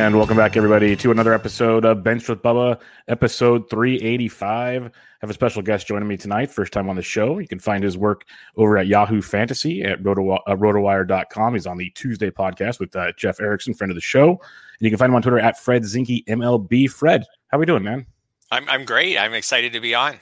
And welcome back, everybody, to another episode of Bench with Bubba, episode 385. I have a special guest joining me tonight, first time on the show. You can find his work over at Yahoo Fantasy at roto, uh, rotowire.com. He's on the Tuesday podcast with uh, Jeff Erickson, friend of the show. And you can find him on Twitter at Fred Zinkie MLB. Fred, how are we doing, man? I'm, I'm great. I'm excited to be on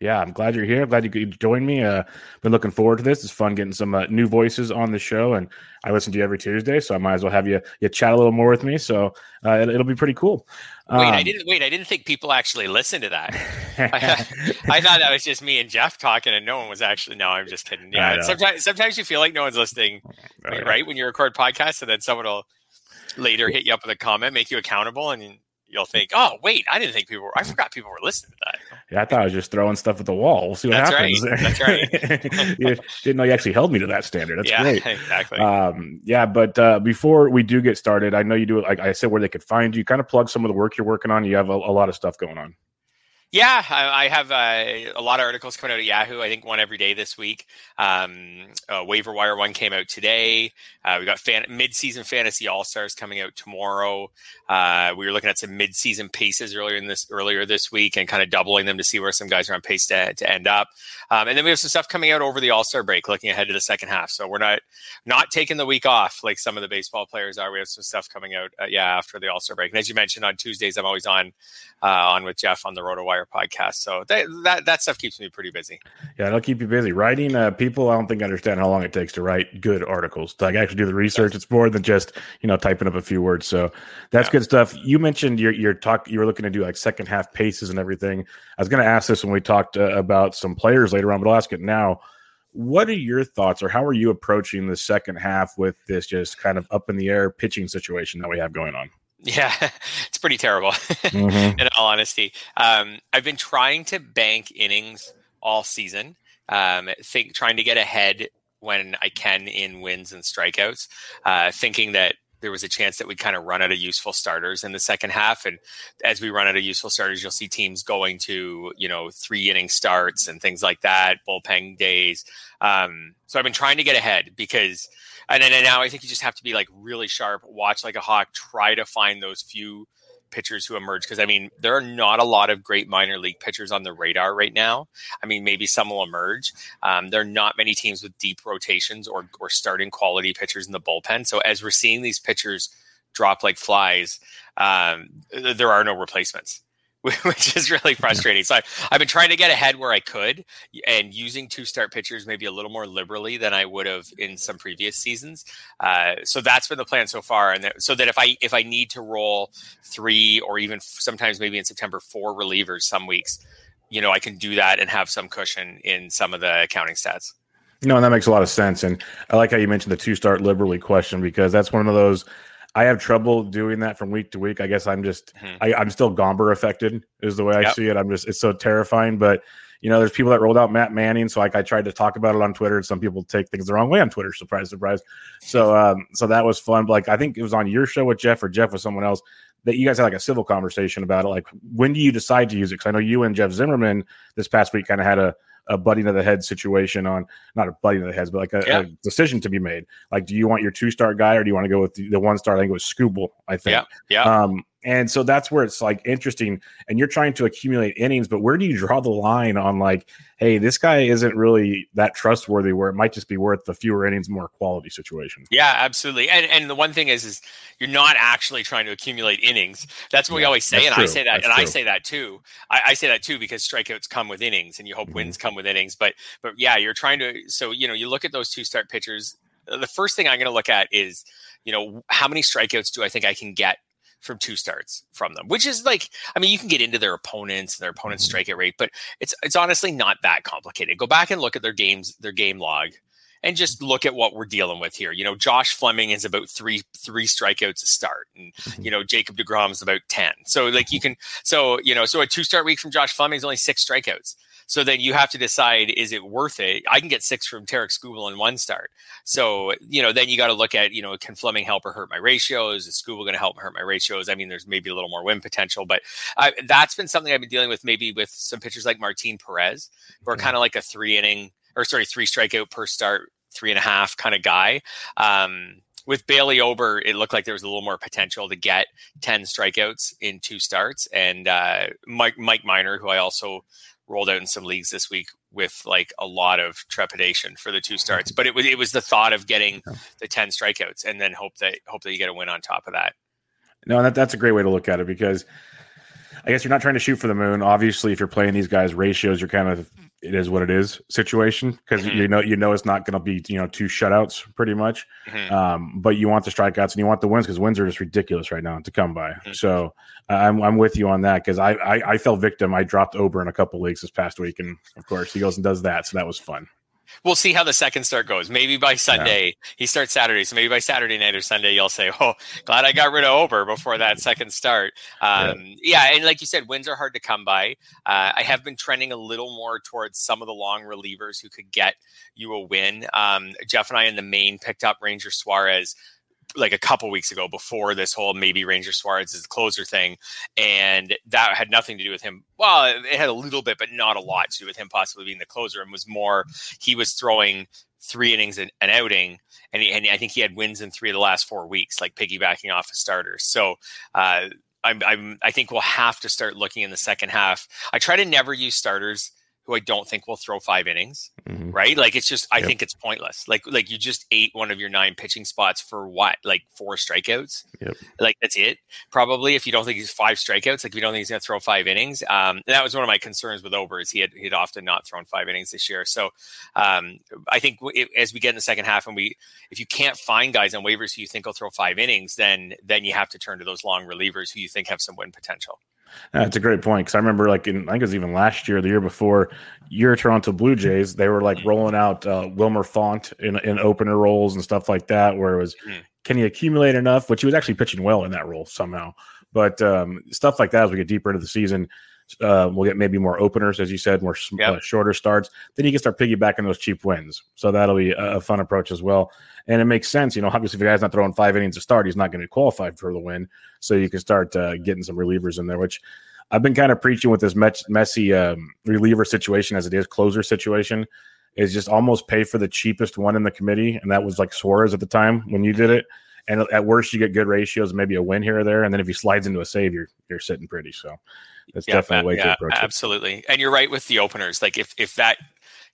yeah, I'm glad you're here. I'm glad you could join me. Uh, been looking forward to this. It's fun getting some uh, new voices on the show, and I listen to you every Tuesday, so I might as well have you you chat a little more with me. So uh, it, will be pretty cool. Um, wait, I um, didn't wait. I didn't think people actually listened to that. I, I, thought that was just me and Jeff talking, and no one was actually. No, I'm just kidding. Yeah, sometimes sometimes you feel like no one's listening, right? When you record podcasts, and then someone will later hit you up with a comment, make you accountable, and you'll think, "Oh, wait, I didn't think people were. I forgot people were listening to that." Yeah, I thought I was just throwing stuff at the wall. We'll see what That's happens. Right. That's right. you didn't know you actually held me to that standard. That's yeah, great. Exactly. Um, yeah, but uh, before we do get started, I know you do. Like I said, where they could find you. Kind of plug some of the work you're working on. You have a, a lot of stuff going on. Yeah, I, I have uh, a lot of articles coming out of Yahoo. I think one every day this week. Um, uh, waiver wire one came out today. Uh, we got fan- mid-season fantasy all stars coming out tomorrow. Uh, we were looking at some mid-season paces earlier in this earlier this week and kind of doubling them to see where some guys are on pace to, to end up. Um, and then we have some stuff coming out over the All Star break, looking ahead to the second half. So we're not not taking the week off like some of the baseball players are. We have some stuff coming out, uh, yeah, after the All Star break. And as you mentioned on Tuesdays, I'm always on uh, on with Jeff on the Podcast. So that, that that stuff keeps me pretty busy. Yeah, it'll keep you busy. Writing uh, people, I don't think understand how long it takes to write good articles. Like actually do the research, it's more than just you know typing up a few words. So that's yeah. good stuff. You mentioned your your talk. You were looking to do like second half paces and everything. I was going to ask this when we talked uh, about some players later on, but I'll ask it now. What are your thoughts, or how are you approaching the second half with this just kind of up in the air pitching situation that we have going on? Yeah, it's pretty terrible. Mm-hmm. in all honesty, um, I've been trying to bank innings all season. Um, think trying to get ahead when I can in wins and strikeouts, uh, thinking that there was a chance that we'd kind of run out of useful starters in the second half. And as we run out of useful starters, you'll see teams going to, you know, three inning starts and things like that, bullpen days. Um, so I've been trying to get ahead because, and then and now I think you just have to be like really sharp, watch like a hawk, try to find those few pitchers who emerge because I mean there are not a lot of great minor league pitchers on the radar right now. I mean maybe some will emerge. Um, there are not many teams with deep rotations or or starting quality pitchers in the bullpen. So as we're seeing these pitchers drop like flies, um, there are no replacements which is really frustrating. So I, have been trying to get ahead where I could and using two start pitchers maybe a little more liberally than I would have in some previous seasons. Uh, so that's been the plan so far. And that, so that if I if I need to roll three or even sometimes maybe in September four relievers some weeks, you know, I can do that and have some cushion in some of the accounting stats. No, and that makes a lot of sense. And I like how you mentioned the two start liberally question because that's one of those I have trouble doing that from week to week. I guess I'm just mm-hmm. I, am still Gomber affected is the way I yep. see it. I'm just it's so terrifying. But you know, there's people that rolled out Matt Manning, so like I tried to talk about it on Twitter, and some people take things the wrong way on Twitter. Surprise, surprise. So um, so that was fun. But like I think it was on your show with Jeff or Jeff with someone else that you guys had like a civil conversation about it. Like when do you decide to use it? Because I know you and Jeff Zimmerman this past week kind of had a a butting of the head situation on not a butting of the heads, but like a, yeah. a decision to be made. Like, do you want your two star guy or do you want to go with the, the one star? I think it was Skubal. I think. Yeah. Yeah. Um, and so that's where it's like interesting. And you're trying to accumulate innings, but where do you draw the line on like, hey, this guy isn't really that trustworthy where it might just be worth the fewer innings, more quality situation? Yeah, absolutely. And and the one thing is, is you're not actually trying to accumulate innings. That's what yeah, we always say, and true. I say that, that's and true. I say that too. I, I, say that too because strikeouts come with innings, and you hope mm-hmm. wins come with innings. But but yeah, you're trying to. So you know, you look at those two start pitchers. The first thing I'm going to look at is you know how many strikeouts do I think I can get from two starts from them, which is like, I mean, you can get into their opponents and their opponent's mm-hmm. strikeout rate, but it's it's honestly not that complicated. Go back and look at their games, their game log, and just look at what we're dealing with here. You know, Josh Fleming is about three three strikeouts a start, and mm-hmm. you know Jacob Degrom is about ten. So like you can, so you know, so a two start week from Josh Fleming is only six strikeouts. So then you have to decide is it worth it? I can get six from Tarik Skubal in one start. So, you know, then you got to look at, you know, can Fleming help or hurt my ratios? Is Skubal going to help or hurt my ratios? I mean, there's maybe a little more win potential, but I, that's been something I've been dealing with maybe with some pitchers like Martin Perez, who are kind of like a three inning or sorry, three strikeout per start, three and a half kind of guy. Um, with Bailey Ober, it looked like there was a little more potential to get 10 strikeouts in two starts. And uh, Mike, Mike Minor, who I also rolled out in some leagues this week with like a lot of trepidation for the two starts. But it was it was the thought of getting the ten strikeouts and then hope that hope that you get a win on top of that. No, that, that's a great way to look at it because I guess you're not trying to shoot for the moon. Obviously, if you're playing these guys ratios, you're kind of it is what it is situation because mm-hmm. you know you know it's not going to be you know two shutouts pretty much. Mm-hmm. Um, but you want the strikeouts and you want the wins because wins are just ridiculous right now to come by. Mm-hmm. So uh, I'm I'm with you on that because I, I, I fell victim. I dropped Ober in a couple leagues this past week, and of course he goes and does that. So that was fun we'll see how the second start goes. Maybe by Sunday, yeah. he starts Saturday. So maybe by Saturday night or Sunday, you'll say, Oh, glad I got rid of Ober before that second start. Um, yeah. yeah. And like you said, wins are hard to come by. Uh, I have been trending a little more towards some of the long relievers who could get you a win. Um, Jeff and I in the main picked up Ranger Suarez like a couple weeks ago before this whole maybe Ranger Suarez is the closer thing. And that had nothing to do with him. Well, it had a little bit, but not a lot to do with him possibly being the closer and was more he was throwing three innings and an outing. And, he, and I think he had wins in three of the last four weeks, like piggybacking off of starters. So, uh, I'm, I'm, I think we'll have to start looking in the second half. I try to never use starters who I don't think will throw five innings, mm-hmm. right? Like it's just I yep. think it's pointless. Like like you just ate one of your nine pitching spots for what? Like four strikeouts. Yep. Like that's it. Probably if you don't think he's five strikeouts, like if you don't think he's going to throw five innings. Um, that was one of my concerns with Ober is he had he'd often not thrown five innings this year. So um, I think it, as we get in the second half and we if you can't find guys on waivers who you think will throw five innings, then then you have to turn to those long relievers who you think have some win potential. That's a great point because I remember, like, in I think it was even last year, the year before, your Toronto Blue Jays, they were like rolling out uh, Wilmer Font in, in opener roles and stuff like that, where it was, mm. can he accumulate enough? Which he was actually pitching well in that role somehow. But um, stuff like that as we get deeper into the season, uh, we'll get maybe more openers, as you said, more yep. uh, shorter starts. Then you can start piggybacking those cheap wins. So that'll be a, a, fun approach as well. And it makes sense, you know. Obviously, if a guy's not throwing five innings to start, he's not going to qualify for the win. So you can start uh, getting some relievers in there, which I've been kind of preaching with this messy um, reliever situation as it is closer situation. Is just almost pay for the cheapest one in the committee, and that was like Suarez at the time when you did it. And at worst, you get good ratios, maybe a win here or there, and then if he slides into a save, you're you're sitting pretty. So that's yeah, definitely a way yeah, to approach absolutely. it. Absolutely, and you're right with the openers. Like if if that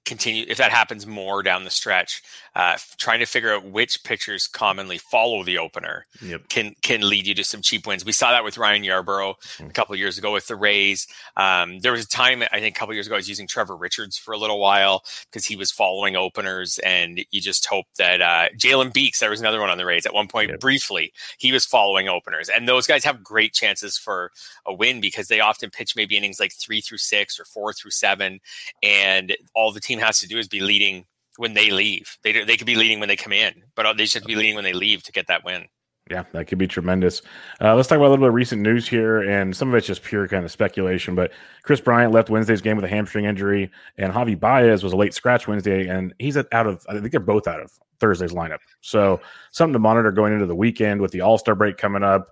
continue if that happens more down the stretch uh, trying to figure out which pitchers commonly follow the opener yep. can can lead you to some cheap wins we saw that with ryan yarbrough mm-hmm. a couple years ago with the rays um, there was a time i think a couple years ago i was using trevor richards for a little while because he was following openers and you just hope that uh, jalen beeks there was another one on the rays at one point yep. briefly he was following openers and those guys have great chances for a win because they often pitch maybe innings like three through six or four through seven and all the team team has to do is be leading when they leave. They they could be leading when they come in, but they should be leading when they leave to get that win. Yeah, that could be tremendous. Uh, let's talk about a little bit of recent news here, and some of it's just pure kind of speculation. But Kris Bryant left Wednesday's game with a hamstring injury, and Javi Baez was a late scratch Wednesday, and he's out of. I think they're both out of Thursday's lineup. So something to monitor going into the weekend with the All Star break coming up.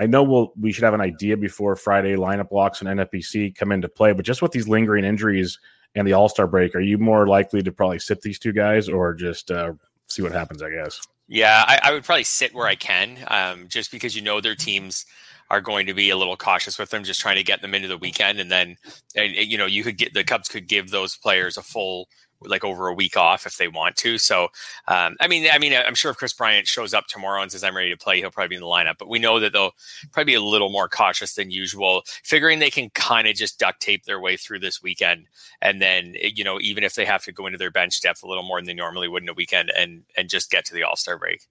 I know we'll we should have an idea before Friday lineup locks and NFBC come into play, but just with these lingering injuries and the All Star break, are you more likely to probably sit these two guys or just uh, see what happens? I guess. Yeah, I, I, would probably sit where I can, um, just because you know their teams are going to be a little cautious with them, just trying to get them into the weekend, and then and, you know you could get the Cubs could give those players a full like over a week off if they want to. So, um, I mean, I mean, I'm sure if Kris Bryant shows up tomorrow and says I'm ready to play, he'll probably be in the lineup. But we know that they'll probably be a little more cautious than usual, figuring they can kind of just duct tape their way through this weekend, and then you know, even if they have to go into their bench depth a little more than they normally would in a weekend, and and just get to the All Star break.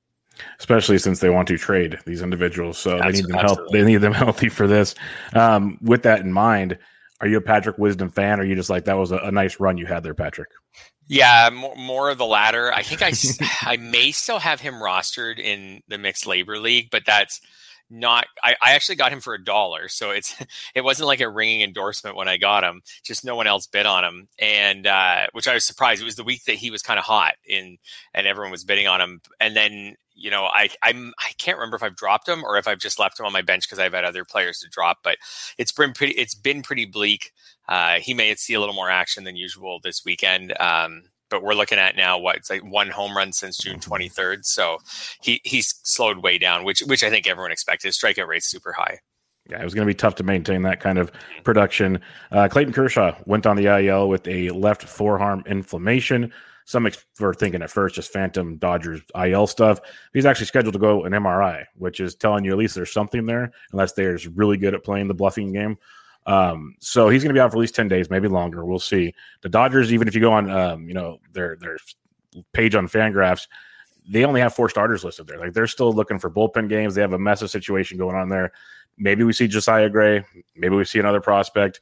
Especially since they want to trade these individuals, so they need them help. They need them healthy for this. Um, with that in mind are you a Patrick Wisdom fan, or are you just like that was a, a nice run you had there, Patrick? Yeah, more, more of the latter. I think I I may still have him rostered in the mixed LABR league, but that's not I, I actually got him for a dollar so it's it wasn't like a ringing endorsement when i got him just no one else bid on him and uh, which i was surprised it was the week that he was kind of hot in and everyone was bidding on him and then you know, I I'm I can't remember if I've dropped him or if I've just left him on my bench because I've had other players to drop. But it's been pretty it's been pretty bleak. Uh, he may see a little more action than usual this weekend. Um, but we're looking at now what it's like one home run since June 23rd. Mm-hmm. So he he's slowed way down, which which I think everyone expected. His strikeout rate's super high. Yeah, it was going to be tough to maintain that kind of production. Uh, Clayton Kershaw went on the IL with a left forearm inflammation. Some were thinking at first just phantom Dodgers IL stuff. He's actually scheduled to go an MRI, which is telling you at least there's something there, unless they're really good at playing the bluffing game. Um, so he's going to be out for at least 10 days, maybe longer. We'll see. The Dodgers, even if you go on, um, you know, their, their page on Fangraphs, they only have four starters listed there. Like they're still looking for bullpen games. They have a mess of situation going on there. Maybe we see Josiah Gray. Maybe we see another prospect.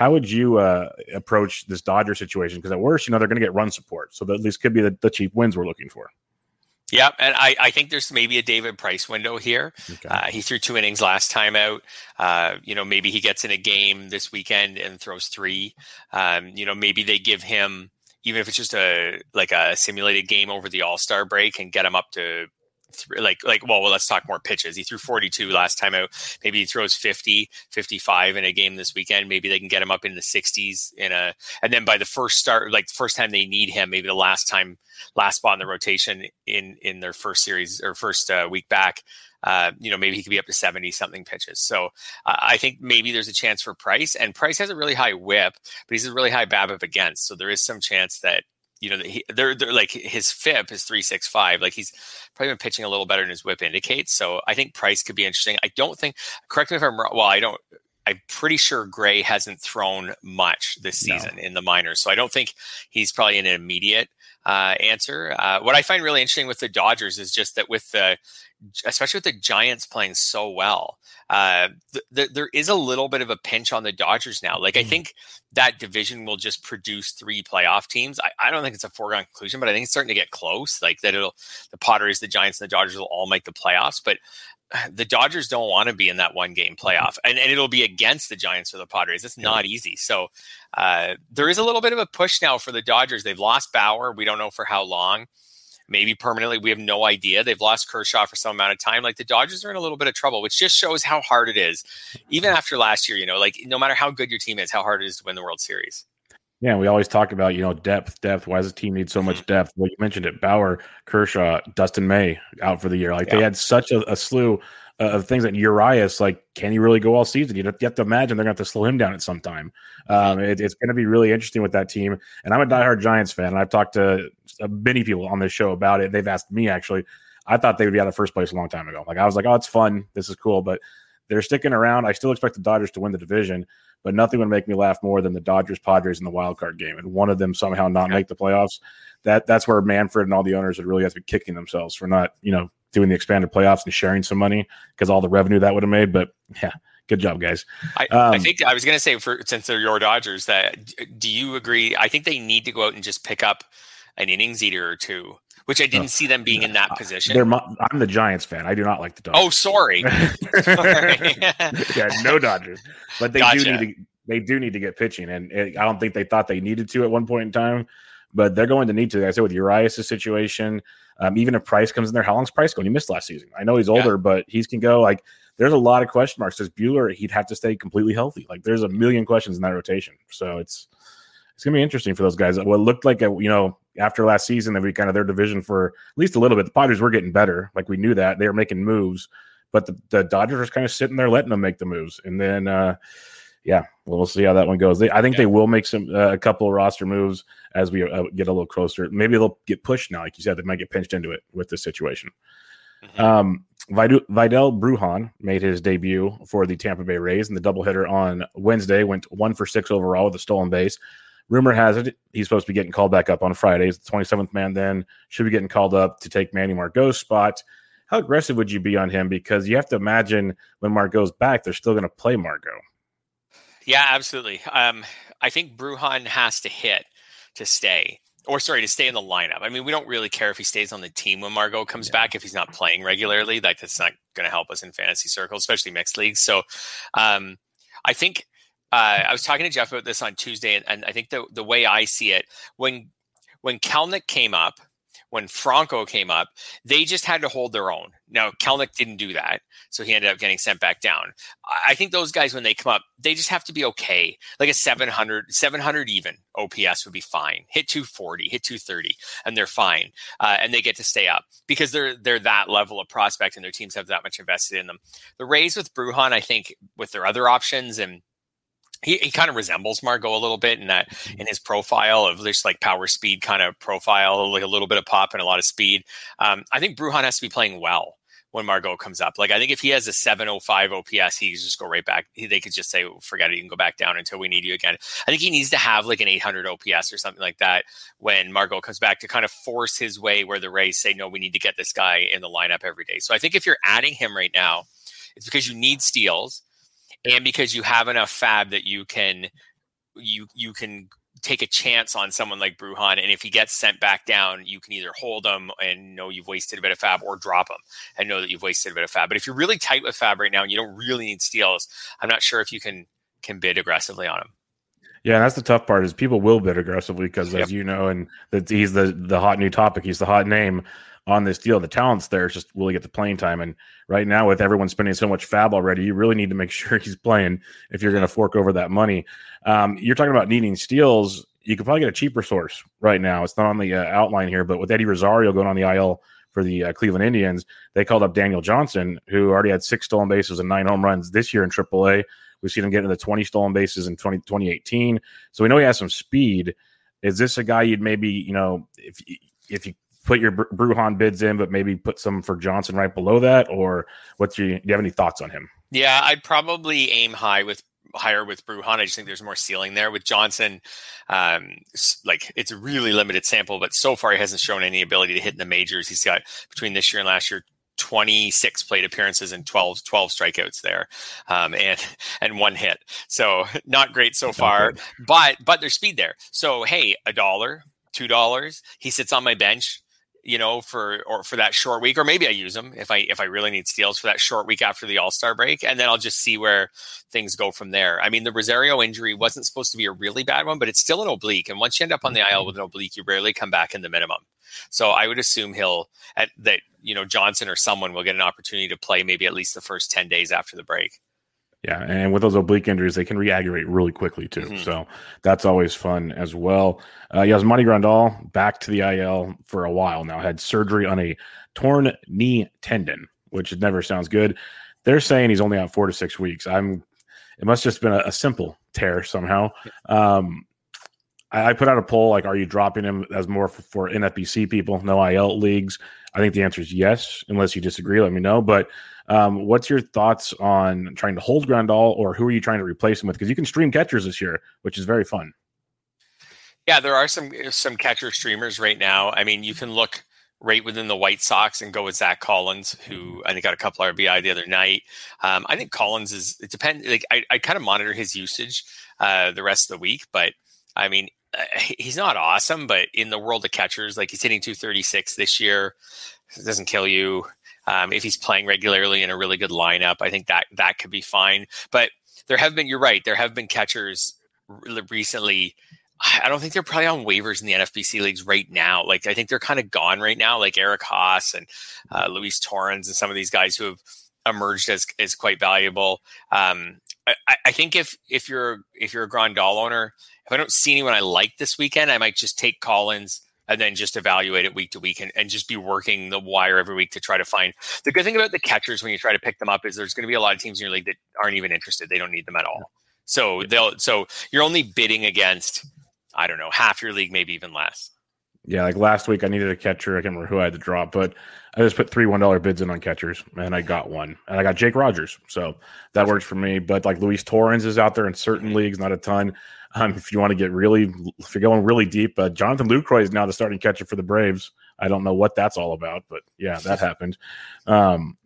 How would you uh, approach this Dodger situation? Because at worst, you know, they're going to get run support. So that this could be the, the cheap wins we're looking for. Yeah, and I, I think there's maybe a David Price window here. Okay. Uh, he threw two innings last time out. Uh, you know, maybe he gets in a game this weekend and throws three. Um, you know, maybe they give him even if it's just a like a simulated game over the All Star break and get him up to like like well, well let's talk more pitches he threw 42 last time out maybe he throws 50 55 in a game this weekend maybe they can get him up in the 60s in a and then by the first start like the first time they need him maybe the last time last spot in the rotation in in their first series or first uh, week back uh, you know, maybe he could be up to 70 something pitches. So uh, I think maybe there's a chance for Price. And Price has a really high whip, but he's a really high BABIP against. So there is some chance that you know, he, they're, they're like his FIP is three six five. Like he's probably been pitching a little better than his WHIP indicates. So I think Price could be interesting. I don't think. Correct me if I'm wrong. Well, I don't. I'm pretty sure Gray hasn't thrown much this season no. in the minors, so I don't think he's probably in an immediate uh, answer. Uh, what I find really interesting with the Dodgers is just that with the especially with the Giants playing so well, uh, th- th- there is a little bit of a pinch on the Dodgers now. Like, mm. I think that division will just produce three playoff teams. I, I, don't think it's a foregone conclusion, but I think it's starting to get close. Like, that it'll, the Padres, the Giants, and the Dodgers will all make the playoffs. But the Dodgers don't want to be in that one game playoff, and, and it'll be against the Giants or the Padres. It's not easy. So uh, there is a little bit of a push now for the Dodgers. They've lost Bauer. We don't know for how long maybe permanently. We have no idea. They've lost Kershaw for some amount of time. Like the Dodgers are in a little bit of trouble, which just shows how hard it is. Even after last year, you know, like no matter how good your team is, how hard it is to win the World Series. Yeah, we always talk about you know depth, depth. Why does the team need so much mm-hmm. depth? Well, you mentioned it: Bauer, Kershaw, Dustin May out for the year. Like yeah. they had such a, a slew of things that Urias, like, can he really go all season? You have to imagine they're going to have to slow him down at some time. Um, it, it's going to be really interesting with that team. And I'm a diehard Giants fan, and I've talked to uh, many people on this show about it. They've asked me actually. I thought they would be out of first place a long time ago. Like I was like, oh, it's fun. This is cool, but they're sticking around. I still expect the Dodgers to win the division, but nothing would make me laugh more than the Dodgers Padres in the wild card game, and one of them somehow not make the playoffs. That that's where Manfred and all the owners would really have to be kicking themselves for not, you know, doing the expanded playoffs and sharing some money because all the revenue that would have made. But yeah, good job, guys. I, um, I think I was going to say for since they're your Dodgers, that do you agree? I think they need to go out and just pick up an innings eater or two. Which I didn't see them being in that position. They're, I'm the Giants fan. I do not like the Dodgers. Oh, sorry. sorry. yeah, no Dodgers, but they gotcha. do need to. They do need to get pitching, and it, I don't think they thought they needed to at one point in time but they're going to need to. Like I said with Urias' situation, um, even if Price comes in there, how long's Price going? He missed last season. I know he's older, yeah. but he's can go. Like there's a lot of question marks. Does Buehler? He'd have to stay completely healthy. Like there's a million questions in that rotation. So it's it's gonna be interesting for those guys. What looked like a you know after last season that we kind of their division for at least a little bit. The Padres were getting better. Like we knew that they were making moves, but the, the Dodgers are kind of sitting there letting them make the moves, and then. uh yeah, well, we'll see how that one goes. They, I think yeah. they will make some uh, a couple of roster moves as we uh, get a little closer. Maybe they'll get pushed now, like you said. They might get pinched into it with this situation. Mm-hmm. Um, Vidal, Vidal Bruján made his debut for the Tampa Bay Rays in the doubleheader on Wednesday. Went one for six overall with a stolen base. Rumor has it he's supposed to be getting called back up on Fridays. The 27th man then should be getting called up to take Manny Margot's spot. How aggressive would you be on him? Because you have to imagine when Margot's back, they're still going to play Margot. Yeah, absolutely. Um, I think Bruján has to hit to stay, or sorry, to stay in the lineup. I mean, we don't really care if he stays on the team when Margot comes yeah. back if he's not playing regularly. Like that's not going to help us in fantasy circles, especially mixed leagues. So, um, I think uh, I was talking to Jeff about this on Tuesday, and, and I think the the way I see it when when Kelenic came up when Franco came up, they just had to hold their own. Now, Kelenic didn't do that, so he ended up getting sent back down. I think those guys, when they come up, they just have to be okay. Like a 700, 700 even OPS would be fine. Hit 240, hit 230, and they're fine. Uh, and they get to stay up because they're they're that level of prospect and their teams have that much invested in them. The Rays with Bruján, I think, with their other options and he, he kind of resembles Margot a little bit in that mm-hmm. in his profile of just like power speed kind of profile, like a little bit of pop and a lot of speed. Um, I think Bruján has to be playing well when Margot comes up. Like I think if he has a 705 OPS, he just go right back. He, they could just say, forget it, you can go back down until we need you again. I think he needs to have like an 800 OPS or something like that when Margot comes back to kind of force his way where the Rays say, no, we need to get this guy in the lineup every day. So I think if you're adding him right now, it's because you need steals and because you have enough FAAB that you can you you can take a chance on someone like Bruján, and if he gets sent back down, you can either hold him and know you've wasted a bit of FAAB, or drop him and know that you've wasted a bit of FAAB. But if you're really tight with FAAB right now and you don't really need steals, I'm not sure if you can can bid aggressively on him. Yeah, and that's the tough part is people will bid aggressively because, yep. as you know, and that he's the the hot new topic. He's the hot name on this deal. The talent's there. It's just will he get the playing time? And right now, with everyone spending so much FAAB already, you really need to make sure he's playing if you're going to fork over that money. Um, you're talking about needing steals. You could probably get a cheaper source right now. It's not on the uh, outline here, but with Eddie Rosario going on the IL for the uh, Cleveland Indians, they called up Daniel Johnson, who already had six stolen bases and nine home runs this year in AAA. We've seen him get into the 20 stolen bases in 20, 2018. So we know he has some speed. Is this a guy you'd maybe, you know, if if you put your Bruján bids in, but maybe put some for Johnson right below that? Or what's your, do you have any thoughts on him? Yeah, I'd probably aim high with higher with Bruján. I just think there's more ceiling there with Johnson. Um, like it's a really limited sample, but so far he hasn't shown any ability to hit in the majors. He's got between this year and last year 26 plate appearances and 12, 12 strikeouts there um, and and one hit so not great so far but but there's speed there so hey a dollar two dollars he sits on my bench you know, for or for that short week, or maybe I use them if I if I really need steals for that short week after the All Star break, and then I'll just see where things go from there. I mean, the Rosario injury wasn't supposed to be a really bad one, but it's still an oblique, and once you end up on the IL mm-hmm. with an oblique, you rarely come back in the minimum. So I would assume he'll at that you know Johnson or someone will get an opportunity to play maybe at least the first ten days after the break. Yeah, and with those oblique injuries, they can reaggravate really quickly too. Mm-hmm. So that's always fun as well. Uh, Yasmani Grandal back to the IL for a while now. Had surgery on a torn knee tendon, which never sounds good. they're saying he's only out four to six weeks. I'm. It must just been a, a simple tear somehow. Um, I, I, put out a poll like, are you dropping him as more for, for NFBC people, no IL leagues? I think the answer is yes. Unless you disagree, let me know. But um, what's your thoughts on trying to hold Grandal, or who are you trying to replace him with? Because you can stream catchers this year, which is very fun. Yeah, there are some some catcher streamers right now. I mean, you can look right within the White Sox and go with Zach Collins, who I think got a couple RBI the other night. Um, I think Collins is it depends. Like I, I kind of monitor his usage uh, the rest of the week, but I mean he's not awesome. But in the world of catchers, like he's hitting 236 this year, it doesn't kill you. Um, if he's playing regularly in a really good lineup, I think that that could be fine. But there have been, you're right, there have been catchers recently I don't think they're probably on waivers in the NFBC leagues right now. Like I think they're kind of gone right now, like Eric Haase and uh, Luis Torrens and some of these guys who have emerged as as quite valuable. Um, I, I, think if if you're if you're a Grandal owner, if I don't see anyone I like this weekend, I might just take Collins and then just evaluate it week to week and, and just be working the wire every week to try to find the good thing about the catchers when you try to pick them up is there's going to be a lot of teams in your league that aren't even interested. They don't need them at all. So they'll so you're only bidding against I don't know, half your league, maybe even less. Yeah, like last week I needed a catcher. I can't remember who I had to drop, but I just put three one dollar bids in on catchers, and I got one, and I got Jake Rogers, so that works for me. But like Luis Torrens is out there in certain leagues, not a ton. Um, if you want to get really, if you're going really deep, uh, Jonathan Lucroy is now the starting catcher for the Braves. I don't know what that's all about, but yeah, that happened. Um,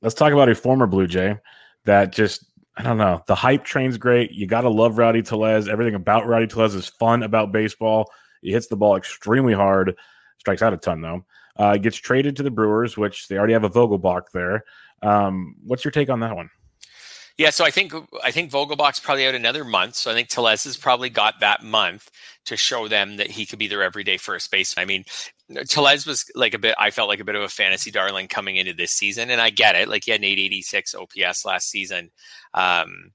let's talk about a former Blue Jay that just I don't know. The hype train's great. You got to love Rowdy Tellez. Everything about Rowdy Tellez is fun about baseball. He hits the ball extremely hard, strikes out a ton, though. Uh, gets traded to the Brewers, which they already have a Vogelbach there. Um, what's your take on that one? Yeah, so I think I think Vogelbach's probably out another month. So I think Tellez has probably got that month to show them that he could be their everyday first baseman. I mean, Tellez was like a bit. I felt like a bit of a fantasy darling coming into this season, and I get it. Like he had an 886 OPS last season. Um,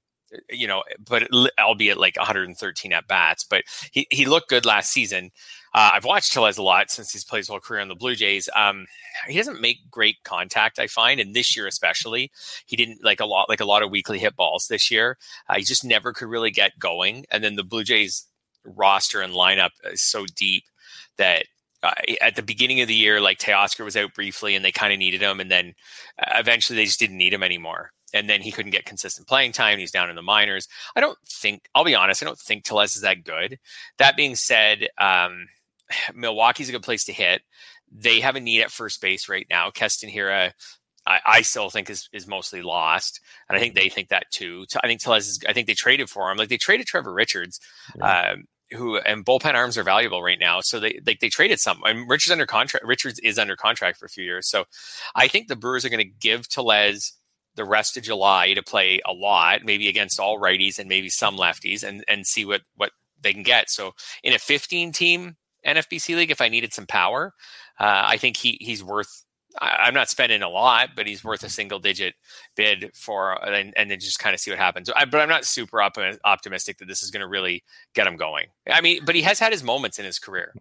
you know, but albeit like 113 at bats, but he, he looked good last season. Uh, I've watched Tellez a lot since he's played his whole career on the Blue Jays. Um, he doesn't make great contact, I find, and this year especially, he didn't like a lot like a lot of weakly hit balls this year. Uh, he just never could really get going, and then the Blue Jays roster and lineup is so deep that uh, at the beginning of the year, like Teoscar was out briefly and they kind of needed him. And then uh, eventually they just didn't need him anymore. And then he couldn't get consistent playing time. He's down in the minors. I don't think, I'll be honest, I don't think Tellez is that good. That being said, um, Milwaukee's a good place to hit. They have a need at first base right now. Keston Hiura, I, I, still think is is mostly lost, and I think they think that too. I think Tellez is. I think they traded for him. Like they traded Trevor Richards. Yeah. Um, who and bullpen arms are valuable right now. So they they, they traded some. Mean, Richards under contract. Richards is under contract for a few years. So I think the Brewers are going to give Tellez the rest of July to play a lot, maybe against all righties and maybe some lefties, and and see what what they can get. So in a 15 team NFBC league, if I needed some power, uh, I think he he's worth I, am not spending a lot, but he's worth a single digit bid for, and, and then just kind of see what happens. I, but I'm not super op- optimistic that this is going to really get him going. I mean, but he has had his moments in his career.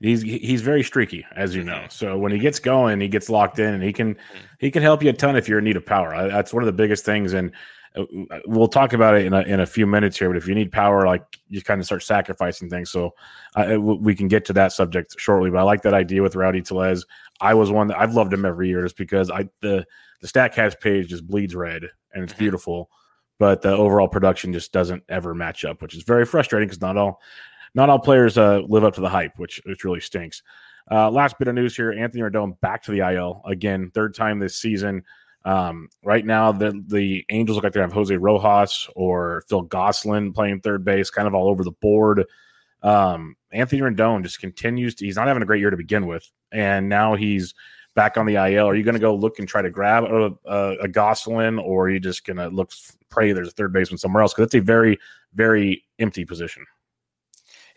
He's he's very streaky, as you know. Mm-hmm. So when he gets going, he gets locked in, and he can mm-hmm. he can help you a ton if you're in need of power. That's one of the biggest things, and uh, we'll talk about it in a, in a few minutes here. But if you need power, like you kind of start sacrificing things. So uh, we can get to that subject shortly. But I like that idea with Rowdy Tellez. I was one that I've loved him every year just because I the the Statcast page just bleeds red and it's mm-hmm. beautiful, but the overall production just doesn't ever match up, which is very frustrating because not all not all players uh, live up to the hype, which which really stinks. Uh, last bit of news here: Anthony Rendon back to the IL again, third time this season. Um, right now, the the Angels look like they have Jose Rojas or Phil Gosselin playing third base, kind of all over the board. Um, Anthony Rendon just continues to, he's not having a great year to begin with. And now he's back on the IL. Are you going to go look and try to grab a, a, a Gosselin or are you just going to look, pray there's a third baseman somewhere else? Because it's a very, very empty position.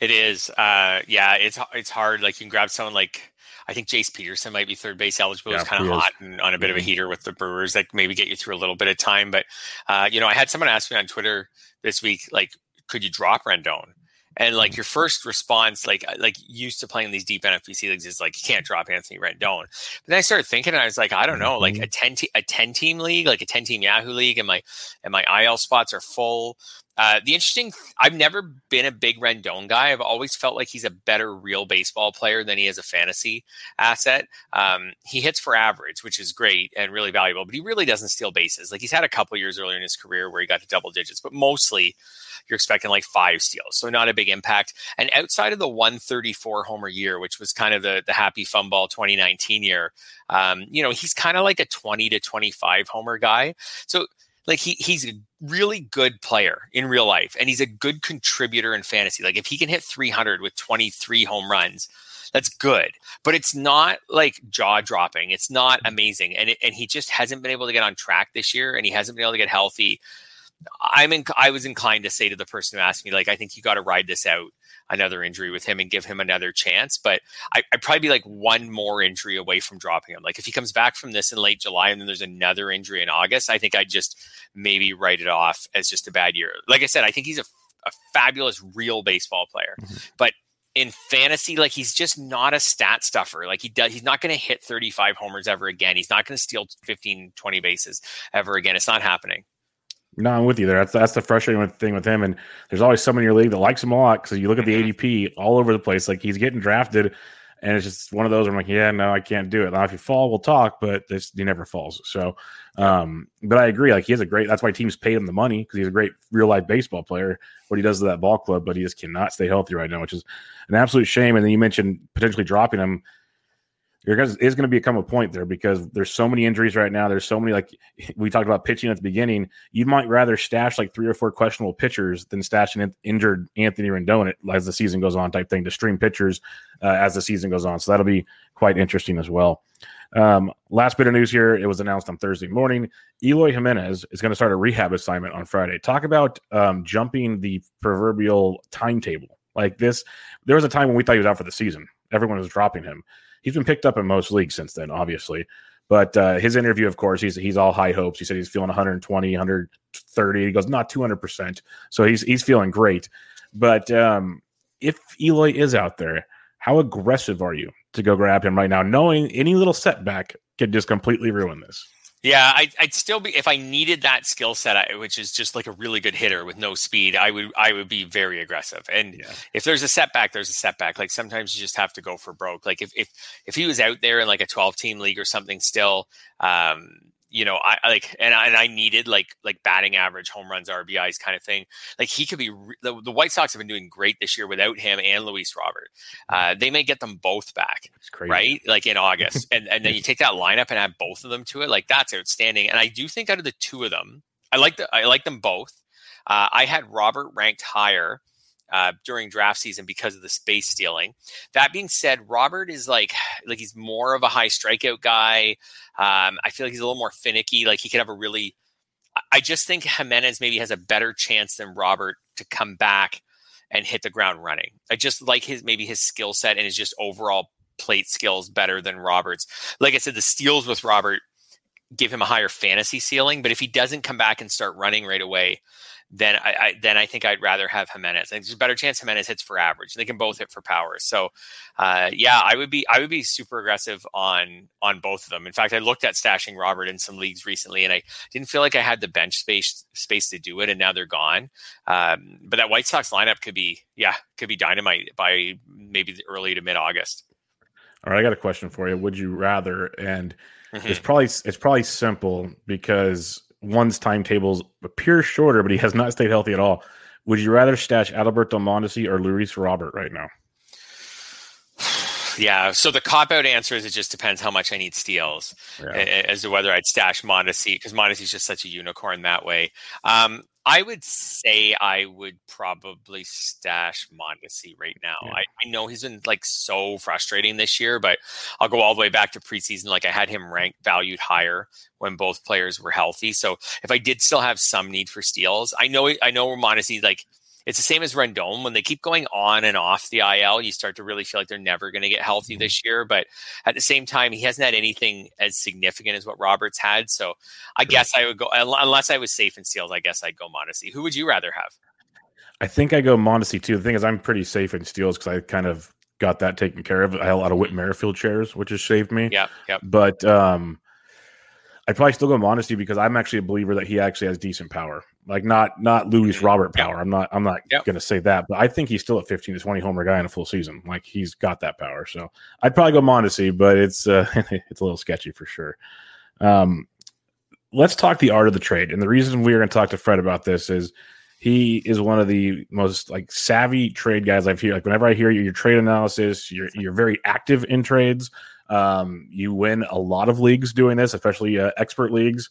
It is. Uh, yeah, it's it's hard. Like you can grab someone like I think Jace Peterson might be third base eligible. Yeah, kind of hot and on a bit of a mm-hmm. heater with the Brewers that maybe get you through a little bit of time. But uh, you know, I had someone ask me on Twitter this week, like, could you drop Rendon? And like your first response, like like used to playing these deep NFBC leagues, is like you can't drop Anthony Rendon. But then I started thinking, and I was like, I don't know, like mm-hmm. a ten te- a ten team league, like a ten team Yahoo league, and my and my IL spots are full. Uh, the interesting, I've never been a big Rendon guy. I've always felt like he's a better real baseball player than he is a fantasy asset. Um, he hits for average, which is great and really valuable, but he really doesn't steal bases. Like he's had a couple years earlier in his career where he got to double digits, but mostly you're expecting like five steals, so not a big impact. And outside of the 134 homer year, which was kind of the the happy fun ball 2019 year, um, you know, he's kind of like a 20 to 25 homer guy. So like he he's a really good player in real life and he's a good contributor in fantasy. Like if he can hit 300 with 23 home runs, that's good. But it's not like jaw dropping. It's not amazing. And it, and he just hasn't been able to get on track this year and he hasn't been able to get healthy. I'm in, I was inclined to say to the person who asked me, like, I think you got to ride this out another injury with him and give him another chance. But I, would probably be like one more injury away from dropping him. Like if he comes back from this in late July and then there's another injury in August, I think I'd just maybe write it off as just a bad year. Like I said, I think he's a, a fabulous real baseball player, mm-hmm. but in fantasy, like he's just not a stat stuffer. Like he does, he's not going to hit 35 homers ever again. He's not going to steal 15, 20 bases ever again. It's not happening. No, I'm with you there. That's that's the frustrating thing with him. And there's always someone in your league that likes him a lot because you look at the mm-hmm. ADP all over the place. Like he's getting drafted, and it's just one of those. Where I'm like, yeah, no, I can't do it. Now, if you fall, we'll talk, but this he never falls. So, um, but I agree. Like he has a great. That's why teams pay him the money because he's a great real life baseball player. What he does to that ball club, but he just cannot stay healthy right now, which is an absolute shame. And then you mentioned potentially dropping him there is going to become a point there because there's so many injuries right now. There's so many like we talked about pitching at the beginning. You might rather stash like three or four questionable pitchers than stash an injured Anthony Rendon as the season goes on, type thing to stream pitchers uh, as the season goes on. So that'll be quite interesting as well. Um, last bit of news here: it was announced on Thursday morning. Eloy Jimenez is going to start a rehab assignment on Friday. Talk about um, jumping the proverbial timetable like this. There was a time when we thought he was out for the season. Everyone was dropping him he's been picked up in most leagues since then, obviously. But uh, his interview, of course, he's he's all high hopes. He said he's feeling 120, 130. He goes not 200 percent, so he's he's feeling great. But um, if Eloy is out there, how aggressive are you to go grab him right now, knowing any little setback could just completely ruin this? Yeah, I, would still be if I needed that skill set, which is just like a really good hitter with no speed. I would I would be very aggressive. And yeah. if there's a setback, there's a setback. Like sometimes you just have to go for broke. Like if if if he was out there in like a 12 team league or something, still, um, you know, I like and I, and I needed like like batting average, home runs, RBIs kind of thing. Like he could be re- the, the, White Sox have been doing great this year without him and Luis Robert. Uh, they may get them both back, right? Like in August, and and then you take that lineup and add both of them to it. Like that's outstanding. And I do think out of the two of them, I like the I like them both. Uh, I had Robert ranked higher uh, during draft season because of the space stealing. That being said, Robert is like like he's more of a high strikeout guy. Um, I feel like he's a little more finicky. Like he could have a really. I just think Jimenez maybe has a better chance than Robert to come back and hit the ground running. I just like his maybe his skill set and his just overall plate skills better than Robert's. Like I said, the steals with Robert give him a higher fantasy ceiling, but if he doesn't come back and start running right away, then I, I, then I think I'd rather have Jimenez. there's a better chance Jimenez hits for average. They can both hit for power. So, uh, yeah, I would be I would be super aggressive on on both of them. In fact, I looked at stashing Robert in some leagues recently, and I didn't feel like I had the bench space space to do it. And now they're gone. Um, but that White Sox lineup could be yeah could be dynamite by maybe the early to mid August. All right, I got a question for you. Would you rather? And mm-hmm. it's probably it's probably simple because one's timetables appear shorter, but he has not stayed healthy at all. Would you rather stash Adalberto Mondesi or Luis Robert right now? Yeah. So the cop out answer is it just depends how much I need steals yeah. as to whether I'd stash Mondesi because Mondesi is just such a unicorn that way. Um, I would say I would probably stash Mondesi right now. Yeah. I, I, know he's been like so frustrating this year, but I'll go all the way back to preseason. Like I had him ranked valued higher when both players were healthy. So if I did still have some need for steals, I know I know Mondesi like it's the same as Rendon. When they keep going on and off the IL, you start to really feel like they're never going to get healthy mm-hmm. this year. But at the same time, he hasn't had anything as significant as what Roberts had. So I guess I would go, unless I was safe in steals, I guess I'd go Mondesi. Who would you rather have? I think I go Mondesi too. The thing is, I'm pretty safe in steals because I kind of got that taken care of. I had a lot of Whit Merrifield shares, which has saved me. Yeah, yeah. But um, I'd probably still go Mondesi because I'm actually a believer that he actually has decent power. Like not not Luis. Robert power. I'm not I'm not yep. going to say that, but I think he's still a 15 to 20 homer guy in a full season. Like he's got that power. So I'd probably go Mondesi, but it's uh, it's a little sketchy for sure. Um, let's talk the art of the trade. And the reason we are going to talk to Fred about this is he is one of the most like savvy trade guys I've heard. Like whenever I hear your trade analysis, you're you're very active in trades. Um, you win a lot of leagues doing this, especially uh, expert leagues.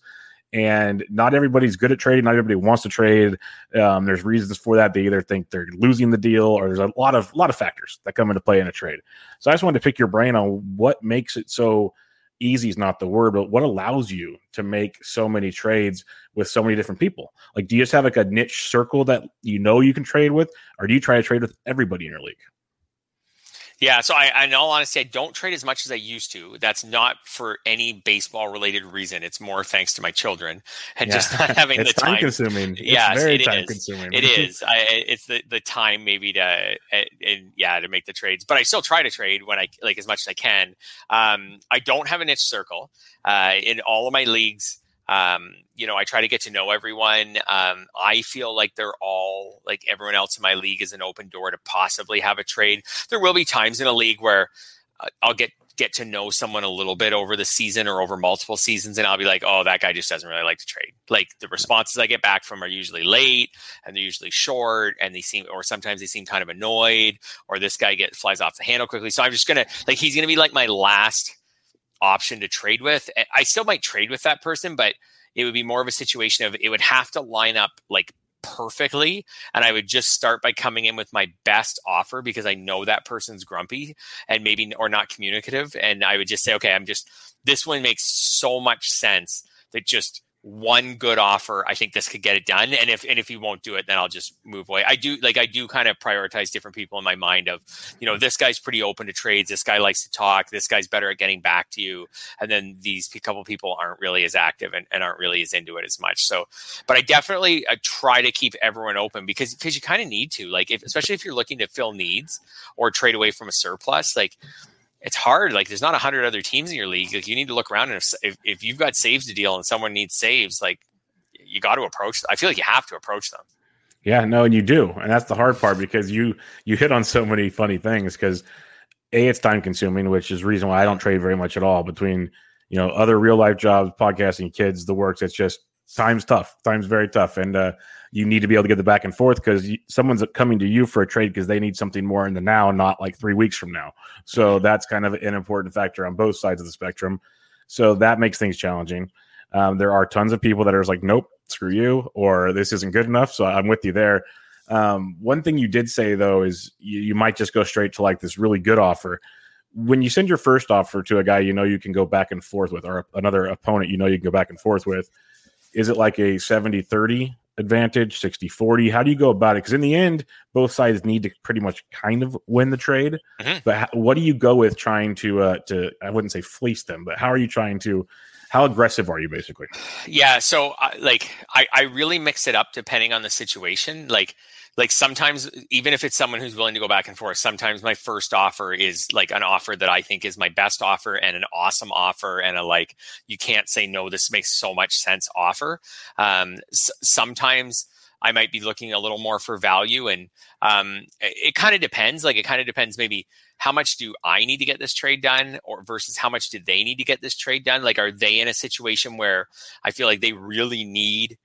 And not everybody's good at trading. Not everybody wants to trade. Um, there's reasons for that. They either think they're losing the deal, or there's a lot of lot of factors that come into play in a trade. So I just wanted to pick your brain on what makes it so easy is not the word, but what allows you to make so many trades with so many different people? Like, do you just have like a niche circle that you know you can trade with, or do you try to trade with everybody in your league? Yeah, so I, in all honesty, I don't trade as much as I used to. That's not for any baseball related reason. It's more thanks to my children and yeah. just not having the time. time consuming. Yeah, very it time is. consuming. It is. I, it's the, the time maybe to and yeah to make the trades, but I still try to trade when I like as much as I can. Um, I don't have an niche circle uh, in all of my leagues. Um, you know, I try to get to know everyone. Um, I feel like they're all like everyone else in my league is an open door to possibly have a trade. There will be times in a league where uh, I'll get get to know someone a little bit over the season or over multiple seasons and I'll be like, "Oh, that guy just doesn't really like to trade." Like the responses I get back from are usually late and they're usually short and they seem or sometimes they seem kind of annoyed or this guy get flies off the handle quickly. So I'm just going to like he's going to be like my last option to trade with. Eh, I still might trade with that person, but it would be more of a situation of it would have to line up like perfectly and i would just start by coming in with my best offer because i know that person's grumpy and maybe or not communicative and i would just say okay i'm just this one makes so much sense that just one good offer, I think this could get it done. And if and if he won't do it, then I'll just move away. I do like I do kind of prioritize different people in my mind of, you know, this guy's pretty open to trades. This guy likes to talk. This guy's better at getting back to you. And then these couple people aren't really as active and, and aren't really as into it as much. So, but I definitely uh, try to keep everyone open because because you kind of need to like if, especially if you're looking to fill needs or trade away from a surplus like it's hard. Like there's not a hundred other teams in your league. Like you need to look around and if, if, if you've got saves to deal and someone needs saves, like you got to approach. I feel like you have to approach them. Yeah, no, and you do, and that's the hard part because you you hit on so many funny things. Because a, it's time consuming, which is reason why I don't trade very much at all. Between you know other real life jobs, podcasting, kids, the works, it's just time's tough. Time's very tough, and uh, you need to be able to get the back and forth because someone's coming to you for a trade because they need something more in the now, not like three weeks from now. So that's kind of an important factor on both sides of the spectrum. So that makes things challenging. Um, there are tons of people that are like, nope, screw you, or this isn't good enough. So I'm with you there. Um, one thing you did say though is you, you might just go straight to like this really good offer. When you send your first offer to a guy you know you can go back and forth with, or another opponent you know you can go back and forth with, is it like a 70 30 advantage, 60 40? How do you go about it? Because in the end, both sides need to pretty much kind of win the trade. Mm-hmm. But how, what do you go with trying to, uh, to, I wouldn't say fleece them, but how are you trying to, how aggressive are you basically? Yeah. So, uh, like, I, I really mix it up depending on the situation. Like, like sometimes even if it's someone who's willing to go back and forth sometimes my first offer is like an offer that i think is my best offer and an awesome offer and a like you can't say no this makes so much sense offer. Um, s- sometimes i might be looking a little more for value and um, it, it kind of depends like it kind of depends maybe how much do i need to get this trade done or versus how much do they need to get this trade done? Like are they in a situation where i feel like they really need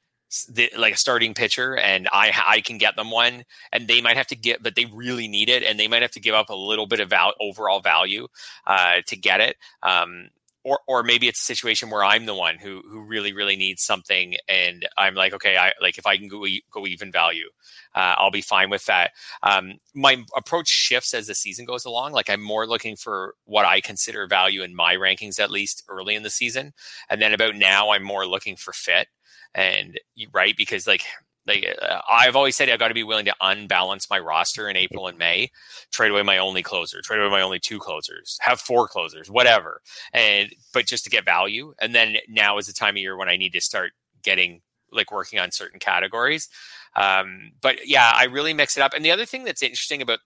the, like a starting pitcher and I I can get them one and they might have to get but they really need it and they might have to give up a little bit of val- overall value uh, to get it um, or or maybe it's a situation where I'm the one who who really really needs something and I'm like okay I like if I can go go even value uh, I'll be fine with that. Um, my approach shifts as the season goes along like I'm more looking for what I consider value in my rankings at least early in the season and then about now I'm more looking for fit and right because like like uh, I've always said I've got to be willing to unbalance my roster in April and May, trade away my only closer, trade away my only two closers, have four closers, whatever. And but just to get value. And then now is the time of year when I need to start getting like working on certain categories. Um, but yeah, I really mix it up. And the other thing that's interesting about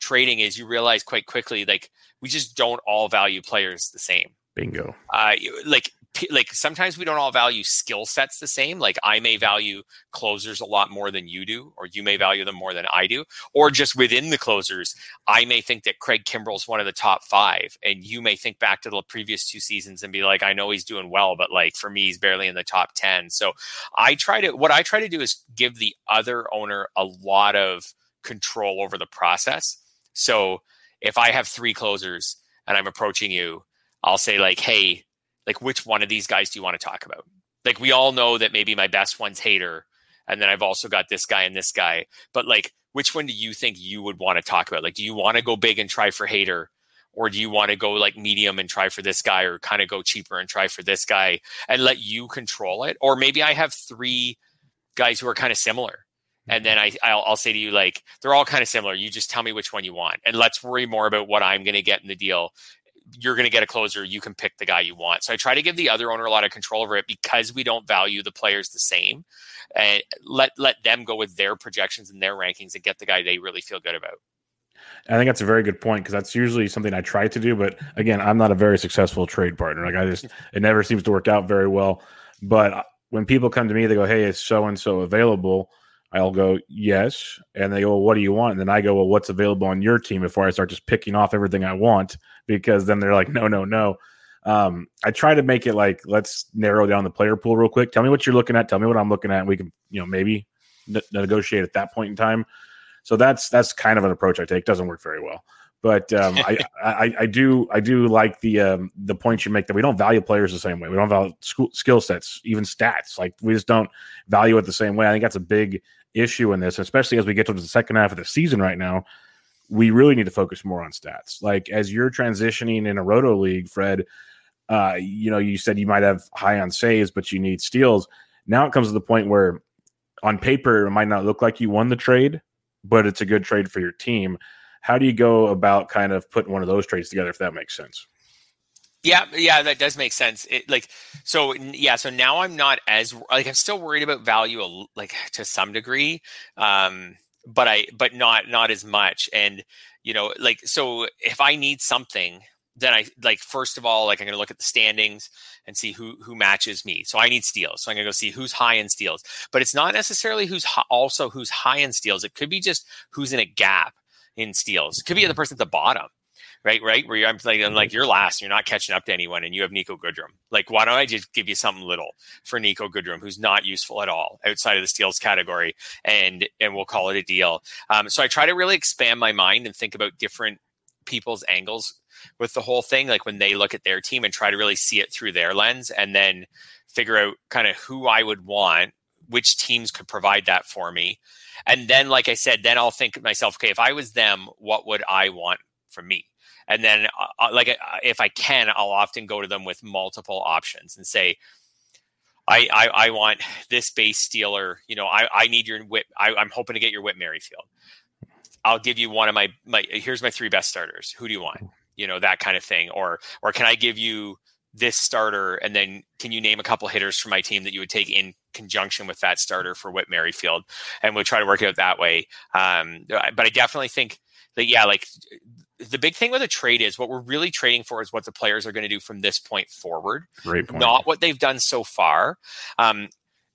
trading is you realize quite quickly like we just don't all value players the same. Bingo. Uh, like like sometimes we don't all value skill sets the same. Like I may value closers a lot more than you do, or you may value them more than I do, or just within the closers, I may think that Craig Kimbrel's one of the top five, and you may think back to the previous two seasons and be like, I know he's doing well, but like for me, he's barely in the top ten. So I try to what I try to do is give the other owner a lot of control over the process. So if I have three closers and I'm approaching you, I'll say like, hey like which one of these guys do you want to talk about? Like we all know that maybe my best one's Hader, and then I've also got this guy and this guy. But like, which one do you think you would want to talk about? Like, do you want to go big and try for Hader? Or do you want to go like medium and try for this guy, or kind of go cheaper and try for this guy and let you control it? Or maybe I have three guys who are kind of similar and then I I'll, I'll, say to you like they're all kind of similar. You just tell me which one you want, and let's worry more about what I'm going to get in the deal you're going to get a closer. You can pick the guy you want. So I try to give the other owner a lot of control over it because we don't value the players the same, and let let them go with their projections and their rankings and get the guy they really feel good about. I think that's a very good point because that's usually something I try to do. But again, I'm not a very successful trade partner. Like I just, it never seems to work out very well. But uh, when people come to me, they go, "Hey, is so and so available?" I'll go, yes. And they go, well, what do you want? And then I go, well, what's available on your team before I start just picking off everything I want? Because then they're like, no, no, no. Um, I try to make it like, let's narrow down the player pool real quick. Tell me what you're looking at. Tell me what I'm looking at. And we can, you know, maybe ne- negotiate at that point in time. So that's, that's kind of an approach I take. Doesn't work very well. But um, I, I, I, do I do like the um, the points you make that we don't value players the same way. We don't value school, skill sets, even stats. Like we just don't value it the same way. I think that's a big issue in this, especially as we get to the second half of the season right now. We really need to focus more on stats. Like as you're transitioning in a roto league, Fred, uh, you know, you said you might have high on saves, but you need steals. Now it comes to the point where on paper it might not look like you won the trade, but it's a good trade for your team. How do you go about kind of putting one of those trades together if that makes sense? Yeah, yeah, that does make sense. It, like, so yeah, so now I'm not as like I'm still worried about value, like to some degree, um, but I but not not as much. And you know, like so if I need something, then I like first of all, like I'm going to look at the standings and see who who matches me. So I need steals. So I'm going to go see who's high in steals. But it's not necessarily who's also who's high in steals. It could be just who's in a gap in steals. Could be the person at the bottom right? Right? Where I'm like, I'm like, you're last, you're not catching up to anyone, and you have Niko Goodrum. Like, why don't I just give you something little for Niko Goodrum, who's not useful at all outside of the steals category, and and we'll call it a deal. Um, so I try to really expand my mind and think about different people's angles with the whole thing, like when they look at their team and try to really see it through their lens, and then figure out kind of who I would want, which teams could provide that for me. And then, like I said, then I'll think to myself, okay, if I was them, what would I want from me? and then uh, uh like uh, if I can, I'll often go to them with multiple options and say, I, I, I want this base stealer. You know, I, I need your whip. I, I'm hoping to get your Whit Merrifield. I'll give you one of my my. Here's my three best starters. Who do you want? You know that kind of thing. Or or can I give you this starter and then can you name a couple hitters from my team that you would take in conjunction with that starter for Whit Merrifield? And we'll try to work it out that way. Um, but I definitely think that yeah, like the big thing with a trade is what we're really trading for is what the players are going to do from this point forward, Great point. not what they've done so far. Um,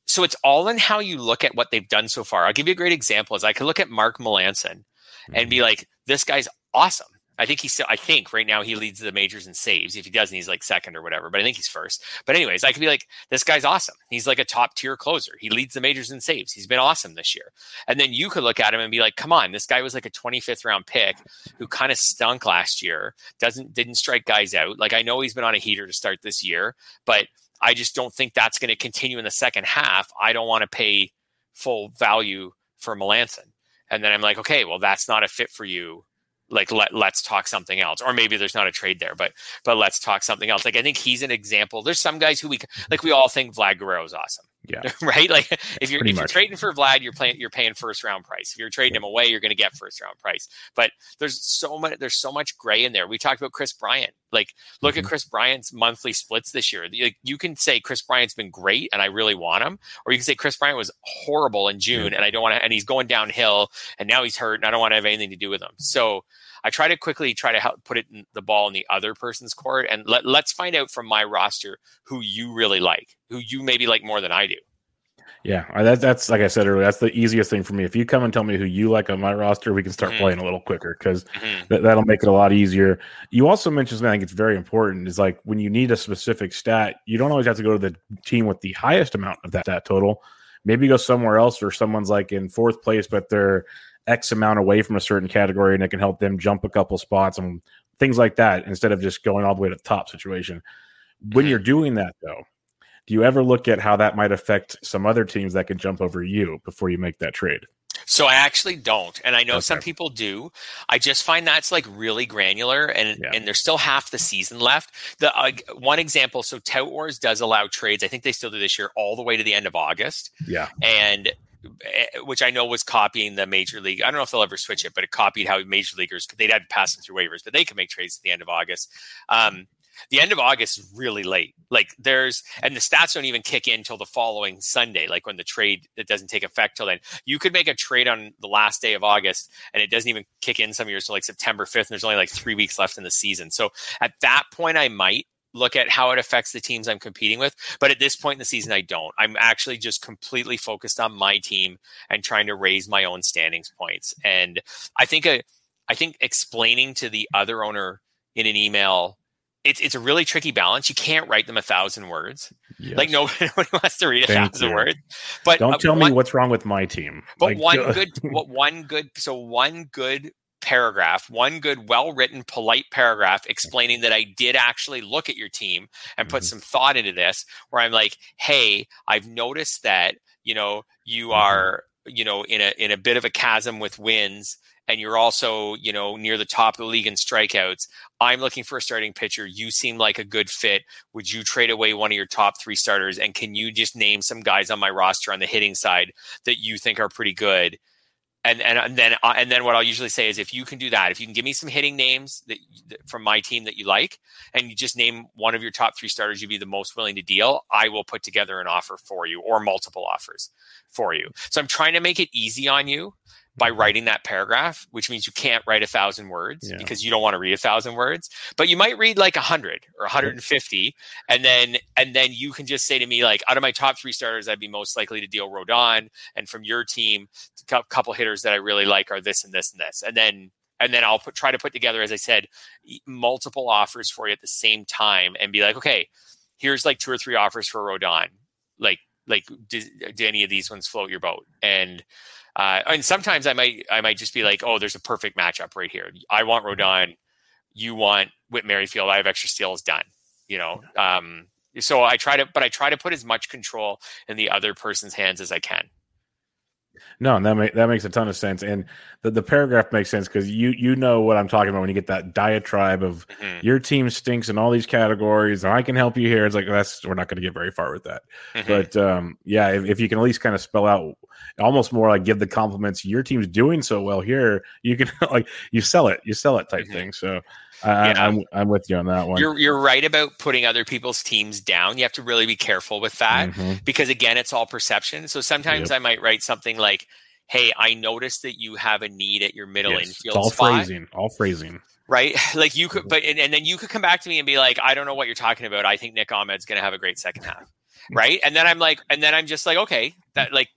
so it's all in how you look at what they've done so far. I'll give you a great example. Is I could look at Mark Melancon mm-hmm. and be mm-hmm. like, this guy's awesome. I think he's still, I think right now he leads the majors in saves. If he doesn't, he's like second or whatever, but I think he's first. But anyways, I could be like, this guy's awesome. He's like a top tier closer. He leads the majors in saves. He's been awesome this year. And then you could look at him and be like, come on, this guy was like a 25th round pick who kind of stunk last year. Doesn't, didn't strike guys out. Like I know he's been on a heater to start this year, but I just don't think that's going to continue in the second half. I don't want to pay full value for Melancon. And then I'm like, okay, well, that's not a fit for you like let let's talk something else or maybe there's not a trade there but but let's talk something else. Like i think he's an example. There's some guys who we like we all think vlad guerrero is awesome Yeah. right. Like if you're if you're trading for Vlad, you're playing you're paying first round price. If you're trading yeah. him away, you're going to get first round price. But there's so much there's so much gray in there. We talked about Kris Bryant. Like look mm-hmm. at Kris Bryant's monthly splits this year. Like, you can say Kris Bryant's been great and I really want him, or you can say Kris Bryant was horrible in June and I don't want to and he's going downhill and now he's hurt and I don't want to have anything to do with him. So I try to quickly try to help put it in the ball in the other person's court and let, let's find out from my roster who you really like, who you maybe like more than I do. Yeah, that's that's like I said earlier. That's the easiest thing for me. If you come and tell me who you like on my roster, we can start mm-hmm. playing a little quicker because mm-hmm. th- that'll make it a lot easier. You also mentioned something I think it's very important is like when you need a specific stat, you don't always have to go to the team with the highest amount of that stat total. Maybe go somewhere else, or someone's like in fourth place, but they're X amount away from a certain category, and it can help them jump a couple spots and things like that instead of just going all the way to the top situation. When mm-hmm. you're doing that, though do you ever look at how that might affect some other teams that can jump over you before you make that trade? So I actually don't, and I know okay. some people do. I just find that's like really granular, and yeah. and there's still half the season left. The uh, one example, so Tout Wars does allow trades. I think they still do this year, all the way to the end of August. Yeah, and eh, which I know was copying the major league. I don't know if they'll ever switch it, but it copied how major leaguers they'd have to pass them through waivers, but they can make trades at the end of August. Um, the end of August is really late. Like there's, and the stats don't even kick in until the following Sunday, like when the trade it doesn't take effect till then. You could make a trade on the last day of August and it doesn't even kick in some years till like September 5th. And there's only like three weeks left in the season. So at that point, I might look at how it affects the teams I'm competing with. But at this point in the season, I don't. I'm actually just completely focused on my team and trying to raise my own standings points. And I think a, I think explaining to the other owner in an email it's it's a really tricky balance. You can't write them a thousand words. Yes. Like nobody, nobody wants to read a Thank thousand you. words. But don't uh, tell one, me what's wrong with my team. But like, one good, what one good, so one good paragraph, one good, well written, polite paragraph explaining that I did actually look at your team and put mm-hmm. some thought into this. Where I'm like, hey, I've noticed that you know you mm-hmm. are you know in a in a bit of a chasm with wins and you're also, you know, near the top of the league in strikeouts. I'm looking for a starting pitcher. You seem like a good fit. Would you trade away one of your top three starters? And can you just name some guys on my roster on the hitting side that you think are pretty good? And and, then and then what I'll usually say is if you can do that, if you can give me some hitting names that, that from my team that you like, and you just name one of your top three starters you'd be the most willing to deal, I will put together an offer for you or multiple offers for you. So I'm trying to make it easy on you by mm-hmm. writing that paragraph, which means you can't write a thousand words yeah. because you don't want to read a thousand words, but you might read like a hundred or 150. And then, and then you can just say to me, like, out of my top three starters, I'd be most likely to deal Rodon. And from your team, a couple hitters that I really like are this and this and this. And then, and then I'll put, try to put together, as I said, multiple offers for you at the same time and be like, okay, here's like two or three offers for Rodon. Like, like, do, do any of these ones float your boat? And, uh, and sometimes I might I might just be like, oh, there's a perfect matchup right here. I want Rodon, you want Whit Merrifield. I have extra steals done. You know, um, so I try to, but I try to put as much control in the other person's hands as I can. No, and that make, that makes a ton of sense, and the, the paragraph makes sense because you you know what I'm talking about when you get that diatribe of mm-hmm. your team stinks in all these categories, and I can help you here. It's like that's we're not going to get very far with that, mm-hmm. but um, yeah, if, if, you can at least kind of spell out almost more like give the compliments your team's doing so well here, you can like you sell it, you sell it type mm-hmm. thing. So I, yeah. I'm I'm with you on that one. You're you're right about putting other people's teams down. You have to really be careful with that mm-hmm. because again, it's all perception. So sometimes yep. I might write something like, "Hey, I noticed that you have a need at your middle yes. infield all spot." phrasing, all phrasing. Right, like you could, mm-hmm. but and, and, then you could come back to me and be like, "I don't know what you're talking about. I think Nick Ahmed's going to have a great second half." Right, and then I'm like, and then I'm just like, okay, that like,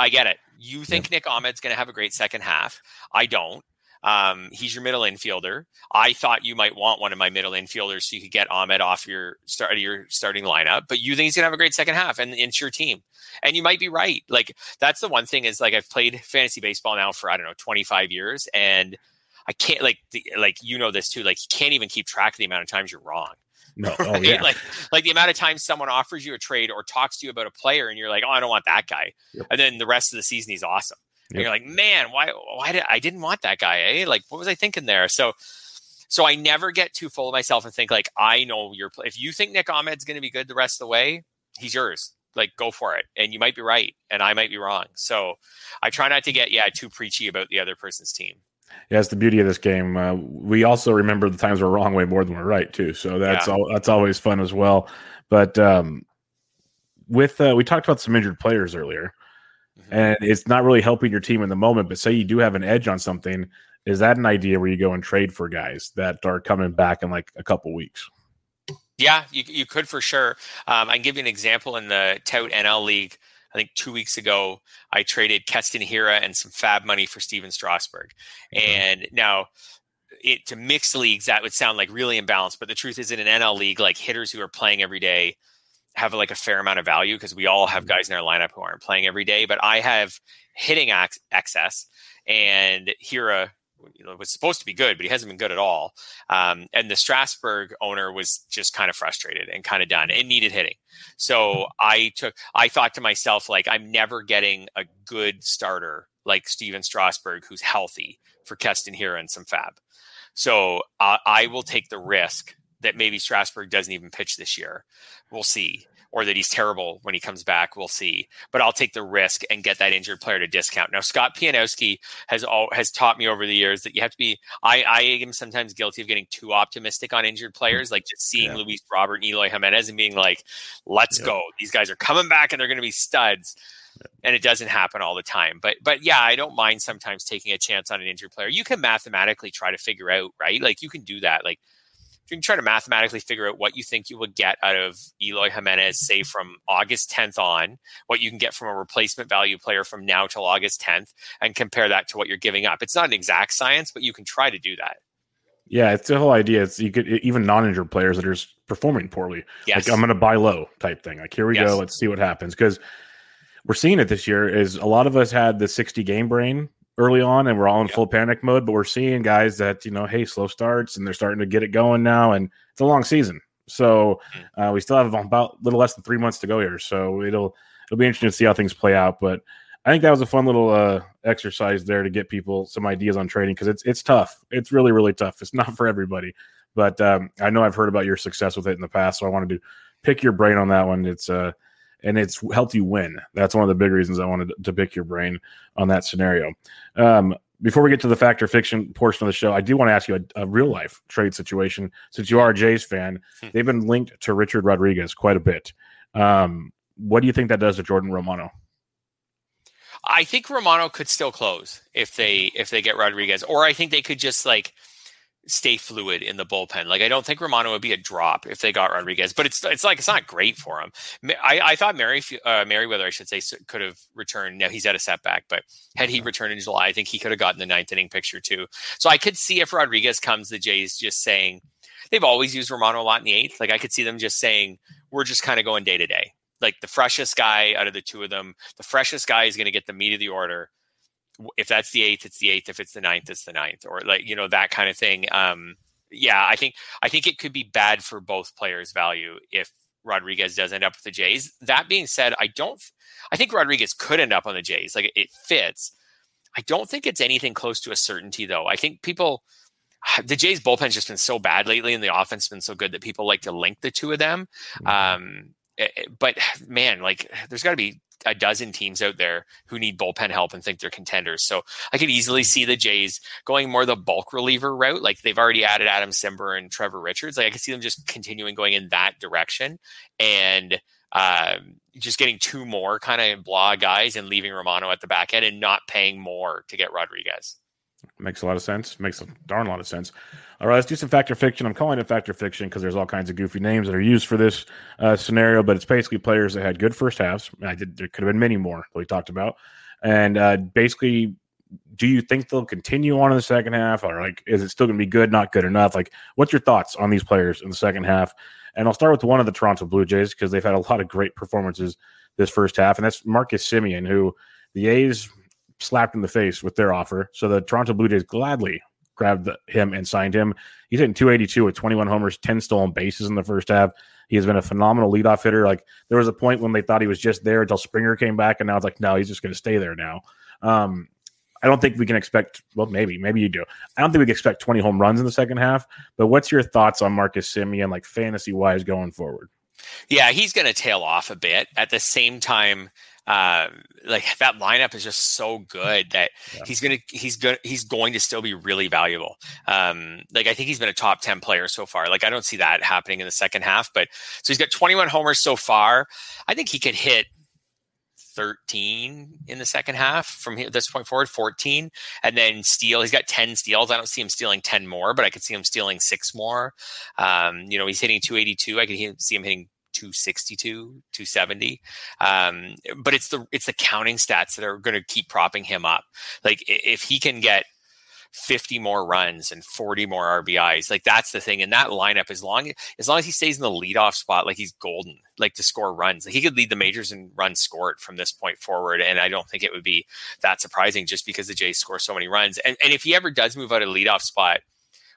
I get it. You think. Nick Ahmed's going to have a great second half. I don't. Um, he's your middle infielder. I thought you might want one of my middle infielders so you could get Ahmed off your start of your starting lineup, but you think he's gonna have a great second half and it's your team. And you might be right. Like that's the one thing is like I've played fantasy baseball now for I don't know 25 years and I can't like the, like you know this too. Like you can't even keep track of the amount of times you're wrong. No, oh, yeah. like like the amount of times someone offers you a trade or talks to you about a player and you're like, oh, I don't want that guy, yep. and then the rest of the season he's awesome. Yep. And you're like, man, why why did I didn't want that guy? Eh? Like, what was I thinking there? So so I never get too full of myself and think like I know your play. if you think Nick Ahmed's going to be good the rest of the way, he's yours. like go for it and you might be right and i might be wrong so i try not to get yeah too preachy about the other person's team yeah, it's the beauty of this game. Uh, we also remember the times we're wrong way more than we're right too. So that's yeah. all. That's always fun as well. But um, with uh, we talked about some injured players earlier, mm-hmm. and it's not really helping your team in the moment. But say you do have an edge on something, is that an idea where you go and trade for guys that are coming back in like a couple weeks? Yeah, you, you could for sure. Um, I can give you an example in the Tout NL League. I think two weeks ago, I traded Keston Hiura and some FAAB money for Stephen Strasburg. Mm-hmm. And now, it to mixed leagues, that would sound like really imbalanced. But the truth is, in an NL league, like hitters who are playing every day have like a fair amount of value because we all have mm-hmm. guys in our lineup who aren't playing every day. But I have hitting ac- access, and Hiura you know, was supposed to be good, but he hasn't been good at all. Um, and the Strasburg owner was just kind of frustrated and kind of done and needed hitting. So I took, I thought to myself, like, I'm never getting a good starter like Stephen Strasburg who's healthy for Keston Hiura and some FAAB. So uh, I will take the risk that maybe Strasburg doesn't even pitch this year. We'll see or that he's terrible when he comes back. We'll see. But I'll take the risk and get that injured player to discount. Now, Scott Pianowski has all has taught me over the years that you have to be. I, I am sometimes guilty of getting too optimistic on injured players, like just seeing yeah. Luis Robert and Eloy Jimenez and being like, "Let's yeah. go! These guys are coming back and they're going to be studs." and it doesn't happen all the time. But but yeah, I don't mind sometimes taking a chance on an injured player. You can mathematically try to figure out, right? Like you can do that. Like you can try to mathematically figure out what you think you would get out of Eloy Jimenez, say from August 10th on, what you can get from a replacement value player from now till August 10th, and compare that to what you're giving up. It's not an exact science, but you can try to do that. Yeah, it's the whole idea. It's you could even non-injured players that are performing poorly. Yes. Like I'm going to buy low type thing. Like here we yes. go. Let's see what happens because we're seeing it this year. Is a lot of us had the 60 game brain early on and we're all in full panic mode, but we're seeing guys that, you know, hey, slow starts and they're starting to get it going now. And it's a long season. So hmm. uh, we still have about a little less than three months to go here. So it'll, it'll be interesting to see how things play out. But I think that was a fun little uh, exercise there to get people some ideas on trading because it's, it's tough. It's really, really tough. It's not for everybody. But um, I know I've heard about your success with it in the past. So I wanted to pick your brain on that one. It's, uh, and it's helped you win. That's one of the big reasons I wanted to pick your brain on that scenario. Um, before we get to the fact or fiction portion of the show, I do want to ask you a, a real life trade situation. Since you are a Jays fan, hmm. they've been linked to Richard Rodriguez quite a bit. Um, what do you think that does to Jordan Romano? I think Romano could still close if they if they get Rodriguez, or I think they could just like stay fluid in the bullpen. Like I don't think Romano would be a drop if they got Rodriguez, but it's it's like it's not great for him. I, I thought Mary uh, Merryweather, I should say, could have returned. Now he's at a setback, but had he returned in July, I think he could have gotten the ninth inning picture too. So I could see if Rodriguez comes, the Jays just saying they've always used Romano a lot in the eighth. Like I could see them just saying we're just kind of going day to day. Like the freshest guy out of the two of them, the freshest guy is going to get the meat of the order if that's the eighth, it's the eighth. If it's the ninth, it's the ninth, or like you know that kind of thing. Um, yeah, I think I think it could be bad for both players' value if Rodriguez does end up with the Jays. That being said, I don't. I think Rodriguez could end up on the Jays. Like it fits. I don't think it's anything close to a certainty, though. I think people, the Jays bullpen's just been so bad lately, and the offense has been so good that people like to link the two of them. Mm-hmm. Um, eh, eh, but man, like there's got to be a dozen teams out there who need bullpen help and think they're contenders. So I could easily see the Jays going more the bulk reliever route. Like they've already added Adam Cimber and Trevor Richards. Like I could see them just continuing going in that direction and um, just getting two more kind of blah guys and leaving Romano at the back end and not paying more to get Rodriguez. Makes a lot of sense. Makes a darn lot of sense. All right, let's do some factor fiction. I'm calling it factor fiction because there's all kinds of goofy names that are used for this uh, scenario, but it's basically players that had good first halves. I did, there could have been many more that we talked about, and uh, basically, do you think they'll continue on in the second half, or like, is it still going to be good, not good enough? Like, what's your thoughts on these players in the second half? And I'll start with one of the Toronto Blue Jays because they've had a lot of great performances this first half, and that's Marcus Semien, who the A's slapped in the face with their offer. So the Toronto Blue Jays gladly grabbed him and signed him. He's hitting 282 with 21 homers, 10 stolen bases in the first half. He has been a phenomenal leadoff hitter. Like there was a point when they thought he was just there until Springer came back, and now it's like, no, he's just going to stay there now. Um, I don't think we can expect. Well, maybe, maybe you do. I don't think we can expect 20 home runs in the second half. But what's your thoughts on Marcus Semien, like fantasy wise, going forward? Yeah, he's going to tail off a bit. At the same time, uh, like that lineup is just so good that yeah. he's gonna he's gonna he's going to still be really valuable. Um, like I think he's been a top ten player so far. Like I don't see that happening in the second half. But so he's got 21 homers so far. I think he could hit 13 in the second half from this point forward, 14. And then steal, he's got 10 steals. I don't see him stealing 10 more, but I could see him stealing six more. Um, you know, he's hitting 282. I could see him hitting 262 270 um, but it's the it's the counting stats that are going to keep propping him up like if he can get 50 more runs and 40 more RBIs. Like that's the thing. And that lineup, as long as long as he stays in the leadoff spot, like he's golden, like to score runs. Like he could lead the majors and run scored from this point forward. And I don't think it would be that surprising just because the Jays score so many runs. And, and if he ever does move out of leadoff spot,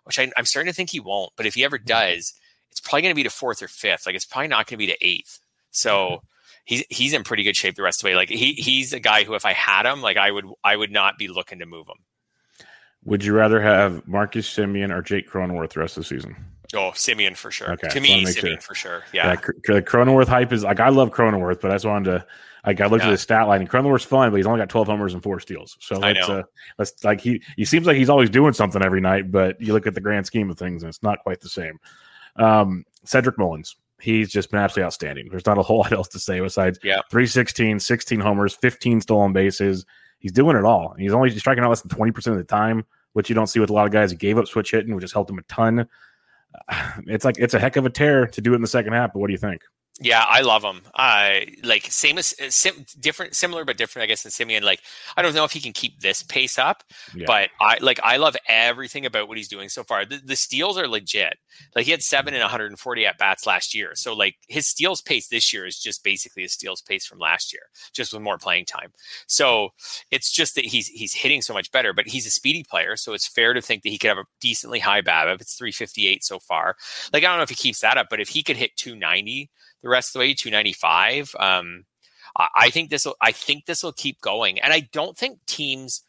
which I, I'm starting to think he won't, but if he ever does, it's probably going to be to fourth or fifth. Like it's probably not going to be to eighth. So he's he's in pretty good shape the rest of the way. Like he he's a guy who if I had him, like I would I would not be looking to move him. Would you rather have Marcus Semien or Jake Cronenworth the rest of the season? Oh, Simeon for sure. Okay, to me, Semien sure. for sure. Yeah, yeah Cronenworth hype is like I love Cronenworth, but I just wanted to like I looked yeah. at the stat line. And Cronenworth's fun, but he's only got twelve homers and four steals. So let's uh, let's like he he seems like he's always doing something every night, but you look at the grand scheme of things, and it's not quite the same. Um, Cedric Mullins, he's just been absolutely outstanding. There's not a whole lot else to say besides yeah. 316, 16 homers, 15 stolen bases. He's doing it all. He's only striking out less than 20% of the time which you don't see with a lot of guys who gave up switch hitting, which has helped him a ton. It's like it's a heck of a tear to do it in the second half. But what do you think? Yeah, I love him. Uh, like same as sim, different, similar but different, I guess, than Semien. Like I don't know if he can keep this pace up, yeah. but I like I love everything about what he's doing so far. The, the steals are legit. Like he had seven and 140 at bats last year, so like his steals pace this year is just basically a steals pace from last year, just with more playing time. So it's just that he's he's hitting so much better. But he's a speedy player, so it's fair to think that he could have a decently high BABIP. It's 358 so far. Like I don't know if he keeps that up, but if he could hit 290 the rest of the way, 295. Um, I think this will. I think this will keep going, and I don't think teams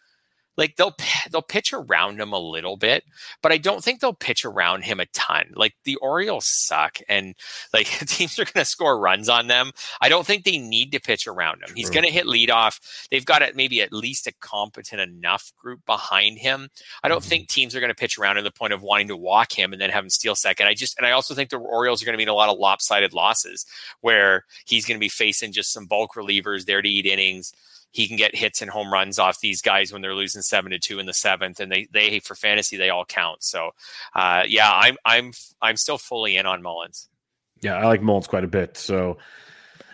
like they'll they'll pitch around him a little bit, but I don't think they'll pitch around him a ton. Like the Orioles suck, and like teams are going to score runs on them. I don't think they need to pitch around him. True. He's going to hit leadoff. They've got maybe at least a competent enough group behind him. I don't mm-hmm. think teams are going to pitch around to the point of wanting to walk him and then have him steal second. I just and I also think the Orioles are going to be in a lot of lopsided losses where he's going to be facing just some bulk relievers there to eat innings he can get hits and home runs off these guys when they're losing seven to two in the seventh, and they they for fantasy they all count. So, uh, yeah, I'm I'm I'm still fully in on Mullins. Yeah, I like Mullins quite a bit. So.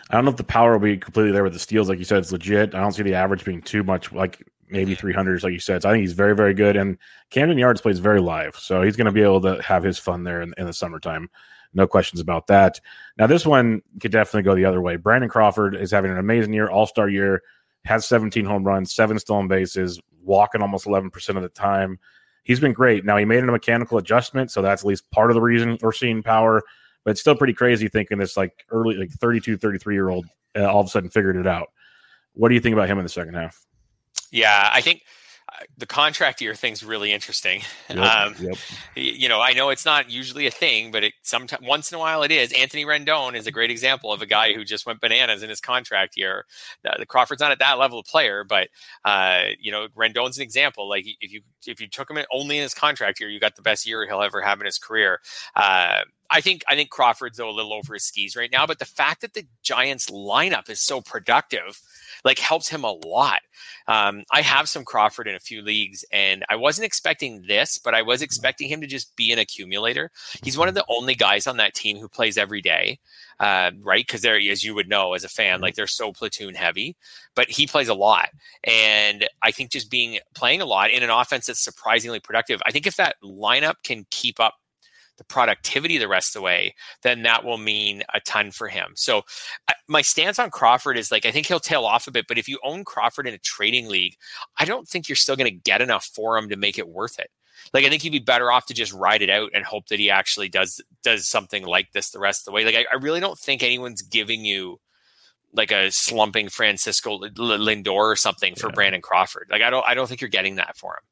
I don't know if the power will be completely there with the steals. Like you said, it's legit. I don't see the average being too much, like maybe 300s, like you said. So I think he's very, very good. And Camden Yards plays very live. So he's going to be able to have his fun there in, in, the summertime. No questions about that. Now, this one could definitely go the other way. Brandon Crawford is having an amazing year, all star year has 17 home runs, seven stolen bases, walking almost 11% of the time. He's been great. Now, he made a mechanical adjustment, so that's at least part of the reason we're seeing power, but it's still pretty crazy thinking this like early, like 32, 33 year old uh, all of a sudden figured it out. What do you think about him in the second half? Yeah, I think the contract year thing's really interesting. Yep, um, yep. You know, I know it's not usually a thing, but it sometimes once in a while it is. Anthony Rendon is a great example of a guy who just went bananas in his contract year. The, the Crawford's not at that level of player, but uh, you know, Rendon's an example. Like if you if you took him only in his contract year, you got the best year he'll ever have in his career. Uh, I think I think Crawford's though a little over his skis right now, but the fact that the Giants lineup is so productive like helps him a lot. Um, I have some Crawford in a few leagues, and I wasn't expecting this, but I was expecting him to just be an accumulator. He's one of the only guys on that team who plays every day, uh, right? Because they're, as you would know as a fan, mm-hmm. like they're so platoon heavy, but he plays a lot, and I think just being playing a lot in an offense that's surprisingly productive. I think if that lineup can keep up the productivity the rest of the way, then that will mean a ton for him. So my stance on Crawford is like I think he'll tail off a bit, but if you own Crawford in a trading league, I don't think you're still going to get enough for him to make it worth it. Like I think he'd be better off to just ride it out and hope that he actually does does something like this the rest of the way. Like I, I really don't think anyone's giving you like a slumping Francisco Lindor or something for yeah. Brandon Crawford. Like I don't I don't think you're getting that for him.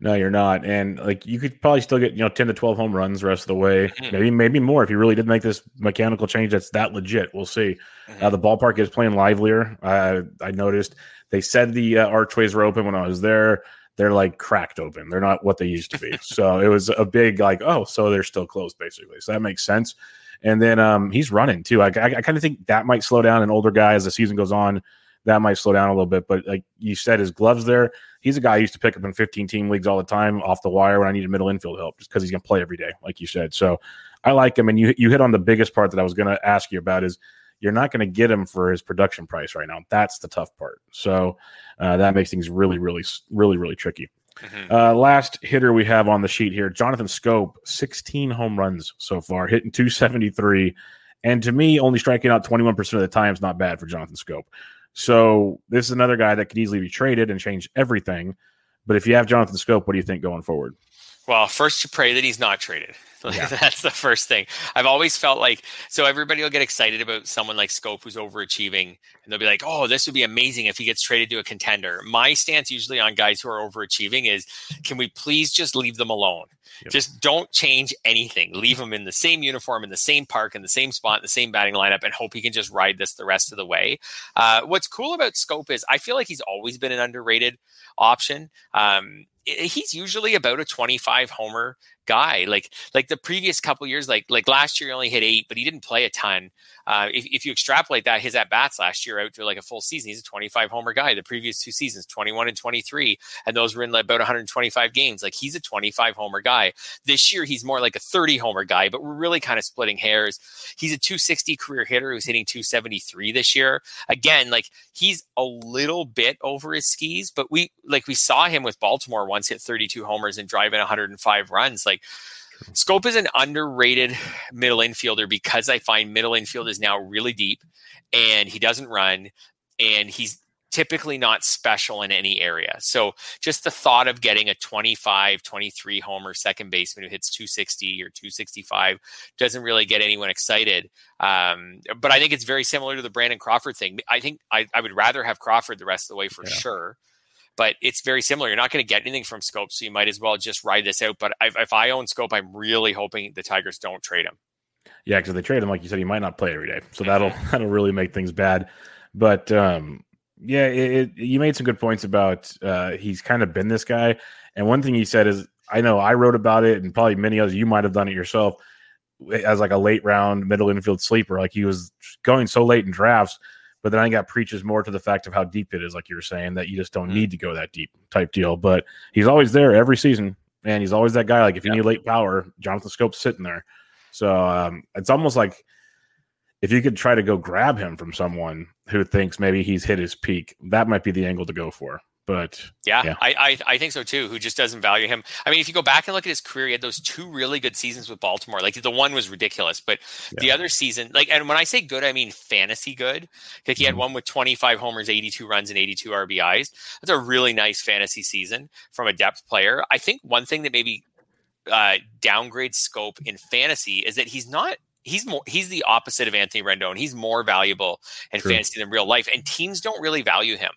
No, you're not. And like you could probably still get, you know, 10 to 12 home runs the rest of the way. Mm-hmm. Maybe maybe more if you really did make this mechanical change that's that legit. We'll see. Mm-hmm. Uh, the ballpark is playing livelier. Uh, I noticed they said the uh, archways were open when I was there. They're like cracked open. They're not what they used to be. so it was a big like, oh, so they're still closed basically. So that makes sense. And then um, he's running too. I, I, I kind of think that might slow down an older guy as the season goes on. That might slow down a little bit. But like you said, his gloves there he's a guy I used to pick up in 15 team leagues all the time off the wire when I needed middle infield help just because he's going to play every day, like you said. So I like him. And you, you hit on the biggest part that I was going to ask you about is you're not going to get him for his production price right now. That's the tough part. So uh, that makes things really, really, really, really tricky. Mm-hmm. Uh, last hitter we have on the sheet here, Jonathan Schoop, 16 home runs so far, hitting 273. And to me, only striking out 21% of the time is not bad for Jonathan Schoop. So this is another guy that could easily be traded and change everything. But if you have Jonathan Schoop, what do you think going forward? Well, first you pray that he's not traded. Yeah. That's the first thing. I've always felt like so everybody will get excited about someone like Schoop who's overachieving, and they'll be like, "Oh, this would be amazing if he gets traded to a contender." My stance usually on guys who are overachieving is, can we please just leave them alone? Yep. Just don't change anything. Leave him in the same uniform, in the same park, in the same spot, in the same batting lineup, and hope he can just ride this the rest of the way. Uh, what's cool about Schoop is I feel like he's always been an underrated option. Um, he's usually about a 25 homer guy. Like like the previous couple years, like like last year he only hit eight, but he didn't play a ton. Uh, if, if you extrapolate that, his at bats last year out to like a full season, he's a 25 homer guy. The previous two seasons, 21 and 23, and those were in like about 125 games. Like he's a 25 homer guy. This year he's more like a 30 homer guy, but we're really kind of splitting hairs. He's a 260 career hitter who's hitting 273 this year. Again, like he's a little bit over his skis, but we like we saw him with Baltimore once hit 32 homers and drive in 105 runs. Like Schoop is an underrated middle infielder because I find middle infield is now really deep and he doesn't run and he's typically not special in any area. So just the thought of getting a 25, 23 homer second baseman who hits 260 or 265 doesn't really get anyone excited. Um, but I think it's very similar to the Brandon Crawford thing. I think I, I would rather have Crawford the rest of the way for yeah. sure but it's very similar. You're not going to get anything from Schoop, so you might as well just ride this out. But if, if I own Schoop, I'm really hoping the Tigers don't trade him. Yeah, because if they trade him, like you said, he might not play every day, so that'll that'll really make things bad. But um, yeah, it, it, you made some good points about uh, he's kind of been this guy. And one thing he said is, I know I wrote about it, and probably many others. You might have done it yourself as like a late round middle infield sleeper. Like he was going so late in drafts but then I got preaches more to the fact of how deep it is, like you were saying, that you just don't mm. need to go that deep type deal. But he's always there every season, and he's always that guy. Like if you yeah. need late power, Jonathan Schoop's sitting there. So um, it's almost like if you could try to go grab him from someone who thinks maybe he's hit his peak, that might be the angle to go for. But yeah, yeah. I, I, I think so too. Who just doesn't value him? I mean, if you go back and look at his career, he had those two really good seasons with Baltimore. Like the one was ridiculous, but yeah. the other season, like, and when I say good, I mean fantasy good. Like he had mm-hmm. one with 25 homers, 82 runs, and 82 RBIs. That's a really nice fantasy season from a depth player. I think one thing that maybe uh, downgrades Schoop in fantasy is that he's not he's more he's the opposite of Anthony Rendon. He's more valuable in True. fantasy than real life, and teams don't really value him.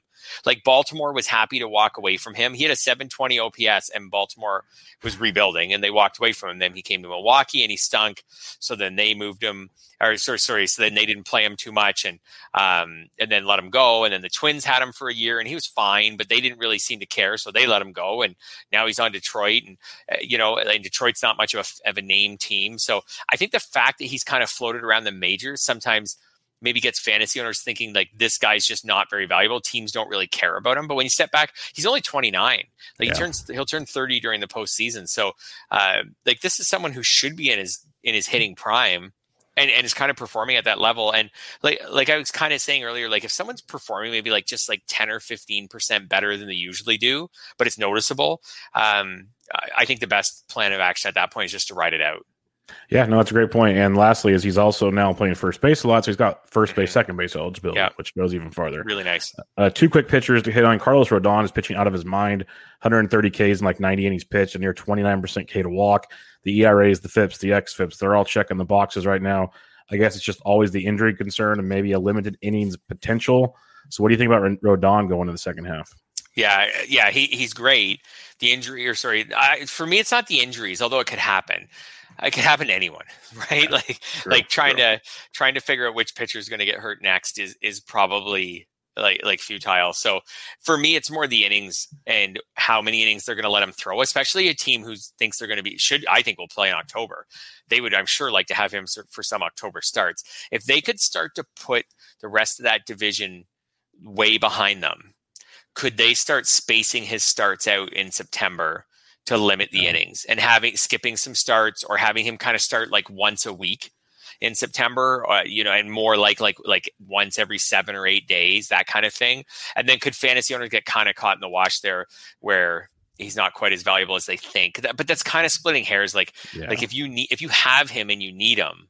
Like Baltimore was happy to walk away from him. He had a 720 OPS, and Baltimore was rebuilding, and they walked away from him. Then he came to Milwaukee, and he stunk. So then they moved him, or sorry, sorry. So then they didn't play him too much, and um, and then let him go. And then the Twins had him for a year, and he was fine, but they didn't really seem to care, so they let him go. And now he's on Detroit, and uh, you know, and Detroit's not much of a, of a name team. So I think the fact that he's kind of floated around the majors sometimes maybe gets fantasy owners thinking like this guy's just not very valuable. Teams don't really care about him. But when you step back, he's only 29. Like yeah. he turns, he'll turn 30 during the postseason. So uh, like this is someone who should be in his in his hitting prime. And, and is kind of performing at that level. And like like I was kind of saying earlier, like if someone's performing maybe like just like 10 or 15 percent better than they usually do, but it's noticeable, um, I think the best plan of action at that point is just to ride it out. Yeah, no, that's a great point. And lastly, is he's also now playing first base a lot, so he's got first base, mm-hmm. second base eligibility, yeah. which goes even farther. Really nice. Uh, two quick pitchers to hit on. Carlos Rodon is pitching out of his mind, 130 Ks and like 90 innings pitched, and near 29% K to walk. The ERAs, the FIPS, the XFIPS, they're all checking the boxes right now. I guess it's just always the injury concern and maybe a limited innings potential. So, what do you think about Rodon going to the second half? Yeah, yeah, he he's great. The injury, or sorry, I, for me, it's not the injuries, although it could happen. It could happen to anyone, right? Yeah, like like trying to trying to figure out which pitcher is going to get hurt next is is probably like like futile. So for me, it's more the innings and how many innings they're going to let him throw. Especially a team who thinks they're going to be should I think will play in October. They would, I'm sure, like to have him for some October starts. If they could start to put the rest of that division way behind them, could they start spacing his starts out in September? To limit the innings and having skipping some starts or having him kind of start like once a week in September, uh, you know, and more like like like once every seven or eight days, that kind of thing. And then could fantasy owners get kind of caught in the wash there, where he's not quite as valuable as they think? That, but that's kind of splitting hairs. Like yeah. like if you need if you have him and you need him,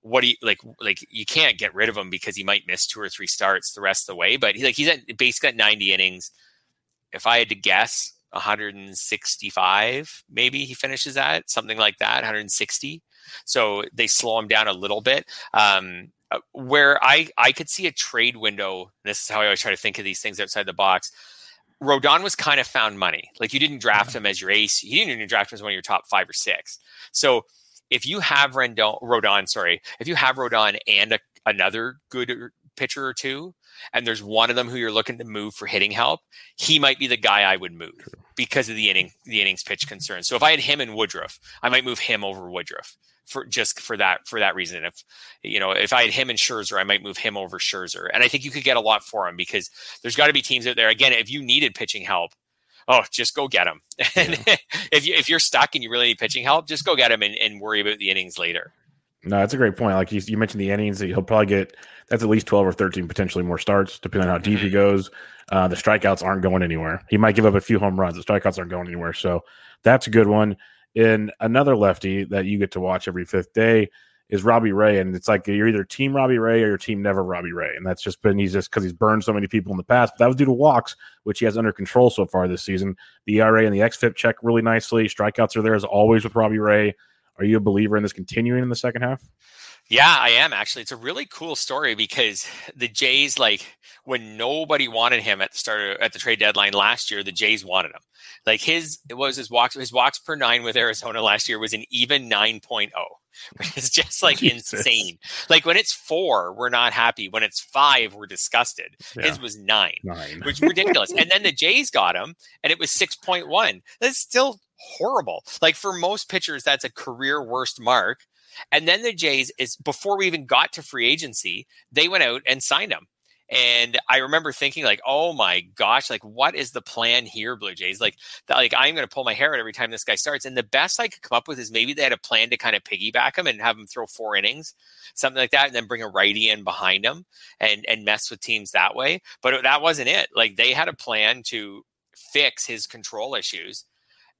what do you like like you can't get rid of him because he might miss two or three starts the rest of the way but he, like he's at basically at 90 innings if i had to guess 165 maybe he finishes at something like that 160 so they slow him down a little bit. Um, uh, where I, I could see a trade window, this is how I always try to think of these things outside the box. Rodon was kind of found money. Like you didn't draft him as your ace. You didn't even draft him as one of your top five or six. So if you have Rendon, Rodon, sorry, if you have Rodon and a, another good pitcher or two, and there's one of them who you're looking to move for hitting help, he might be the guy I would move because of the inning, the innings pitch concern. So if I had him and Woodruff, I might move him over Woodruff for just for that for that reason. If you know, if I had him and Scherzer, I might move him over Scherzer, and I think you could get a lot for him because there's got to be teams out there. Again, if you needed pitching help, oh, just go get him. And yeah. if you if you're stuck and you really need pitching help, just go get him and, and worry about the innings later. No, that's a great point. Like you, you mentioned the innings, he'll probably get that's at least twelve or thirteen potentially more starts, depending on how deep mm-hmm. he goes. Uh, the strikeouts aren't going anywhere. He might give up a few home runs. The strikeouts aren't going anywhere. So that's a good one in another lefty that you get to watch every fifth day is Robbie Ray, and it's like you're either team Robbie Ray or your team never Robbie Ray, and that's just been he's just because he's burned so many people in the past. But that was due to walks, which he has under control so far this season. The ERA and the xFIP check really nicely. Strikeouts are there as always with Robbie Ray. Are you a believer in this continuing in the second half? Yeah, I am actually. It's a really cool story because the Jays, like when nobody wanted him at the start of, at the trade deadline last year, the Jays wanted him. Like his it was his walks his walks per nine with Arizona last year was an even 9.0. Which is just like Jesus. insane. Like when it's four, we're not happy. When it's five, we're disgusted. Yeah. His was nine, nine. which is ridiculous. and then the Jays got him, and it was 6.1. That's still horrible. Like for most pitchers, that's a career worst mark. And then the Jays is before we even got to free agency, they went out and signed him. And I remember thinking, like, oh my gosh, like, what is the plan here, Blue Jays? Like, that, like I'm going to pull my hair out every time this guy starts. And the best I could come up with is maybe they had a plan to kind of piggyback him and have him throw four innings, something like that, and then bring a righty in behind him and and mess with teams that way. But that wasn't it. Like, they had a plan to fix his control issues,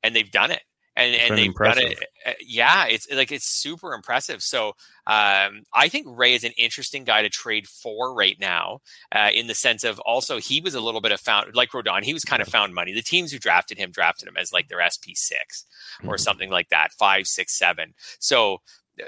and they've done it and and they've impressive. got it. Uh, yeah, it's like it's super impressive. So um, I think Ray is an interesting guy to trade for right now, uh, in the sense of also he was a little bit of found like Rodon. He was kind of found money. The teams who drafted him drafted him as like their SP 6 or mm-hmm. something like that, five, six, seven. So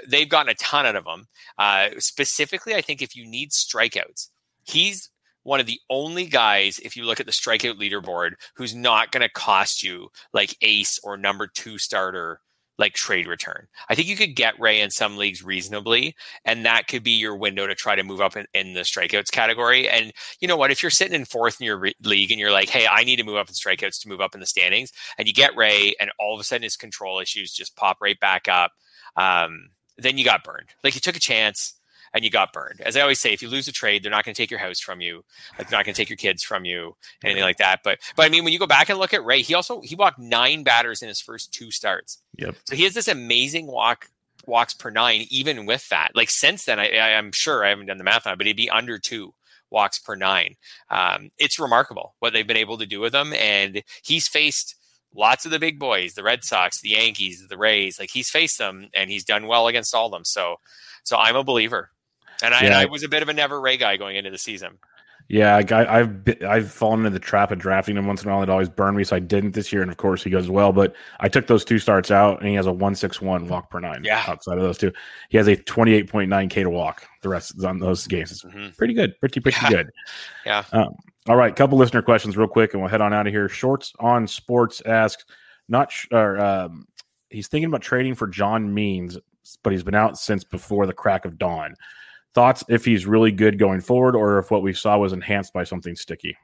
they've gotten a ton out of him. Uh, specifically, I think if you need strikeouts, he's one of the only guys, if you look at the strikeout leaderboard, who's not going to cost you like ace or number two starter like trade return. I think you could get Ray in some leagues reasonably, and that could be your window to try to move up in, in the strikeouts category. And you know what? If you're sitting in fourth in your re- league and you're like, hey, I need to move up in strikeouts to move up in the standings, and you get Ray, and all of a sudden his control issues just pop right back up, um, then you got burned. Like you took a chance and you got burned. As I always say, if you lose a trade, they're not going to take your house from you. Like they're not going to take your kids from you, anything like that. But but I mean, when you go back and look at Ray, he also he walked nine batters in his first two starts. Yep. So he has this amazing walk walks per nine, even with that. Like since then, I, I'm sure I haven't done the math on it, but he'd be under two walks per nine. Um, it's remarkable what they've been able to do with him, and he's faced lots of the big boys, the Red Sox, the Yankees, the Rays. Like he's faced them, and he's done well against all of them. So, so I'm a believer. And I, yeah. and I was a bit of a never Ray guy going into the season. Yeah, I, have I've fallen into the trap of drafting him once in a while. It always burned me, so I didn't this year. And of course, he goes well. But I took those two starts out, and he has a one six one walk per nine. Yeah, outside of those two, he has a twenty eight point nine k to walk. The rest on those games, it's mm-hmm. pretty good, pretty pretty yeah. good. Yeah. Um, All right, couple listener questions real quick, and we'll head on out of here. Shorts on Sports asks, not sh- or um, he's thinking about trading for John Means, but he's been out since before the crack of dawn. Thoughts if he's really good going forward, or if what we saw was enhanced by something sticky.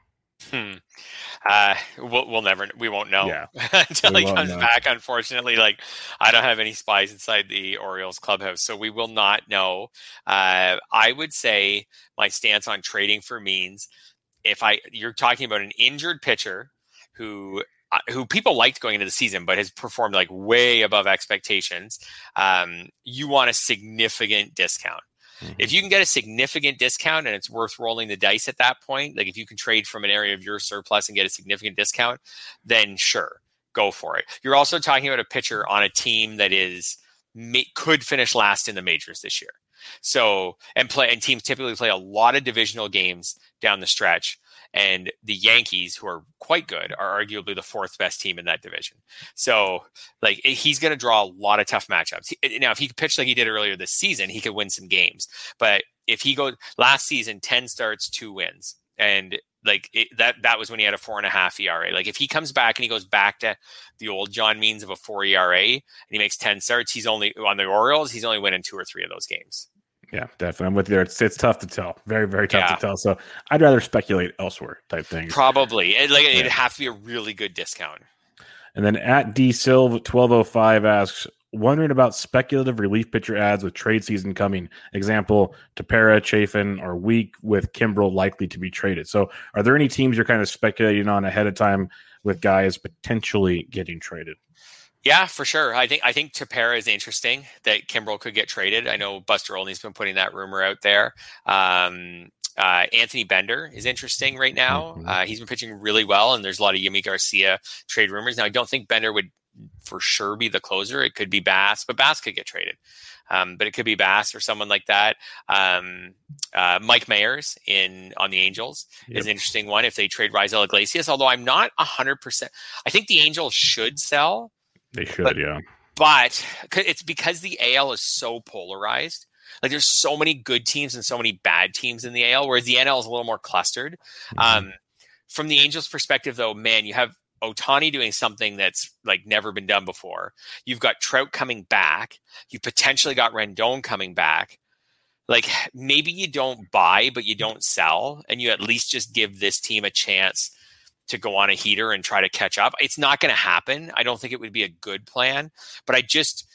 Hmm. Uh, we'll, we'll never, we won't know Yeah. until he comes know. back. Unfortunately, like I don't have any spies inside the Orioles clubhouse, so we will not know. Uh, I would say my stance on trading for Means if I, you're talking about an injured pitcher who, uh, who people liked going into the season, but has performed like way above expectations. Um, you want a significant discount if you can get a significant discount and it's worth rolling the dice at that point, like if you can trade from an area of your surplus and get a significant discount, then sure, go for it. You're also talking about a pitcher on a team that is could finish last in the majors this year. So and play and teams typically play a lot of divisional games down the stretch. And the Yankees, who are quite good, are arguably the fourth best team in that division. So, like, eh, he's going to draw a lot of tough matchups. Eh, now, if he could pitch like he did earlier this season, he could win some games. But if he goes last season, ten starts, two wins, and like it, that, that was when he had a four and a half ERA. Like, if he comes back and he goes back to the old John Means of a four ERA and he makes ten starts, he's only on the Orioles. He's only winning two or three of those games. Yeah, definitely. I'm with you there. It's it's tough to tell. Very, very tough Yeah. to tell. So I'd rather speculate elsewhere type things. Probably, it, like Yeah. it'd have to be a really good discount. And then at D Silv 1205 asks, wondering about speculative relief pitcher ads with trade season coming. Example, Tepera, Chafin are weak with Kimbrel likely to be traded. So are there any teams you're kind of speculating on ahead of time with guys potentially getting traded? Yeah, for sure. I think I think Tepera is interesting that Kimbrel could get traded. I know Buster Olney's been putting that rumor out there. Um, uh, Anthony Bender is interesting right now. Mhm. Uh, he's been pitching really well, and there's a lot of Yimi Garcia trade rumors. Now, I don't think Bender would for sure be the closer. It could be Bass, but Bass could get traded. Um, but it could be Bass or someone like that. Um, uh, Mike Mayers in on the Angels is an interesting one if they trade Raisel Iglesias. Although I'm not hundred percent. I think the Angels should sell They should, But- yeah. but it's because the AL is so polarized. Like there's so many good teams and so many bad teams in the AL, whereas the NL is a little more clustered. Um, from the Angels' perspective, though, man, you have Ohtani doing something that's like never been done before. You've got Trout coming back. You potentially got Rendon coming back. Like maybe you don't buy, but you don't sell, and you at least just give this team a chance to go on a heater and try to catch up. It's not going to happen. I don't think it would be a good plan, but I just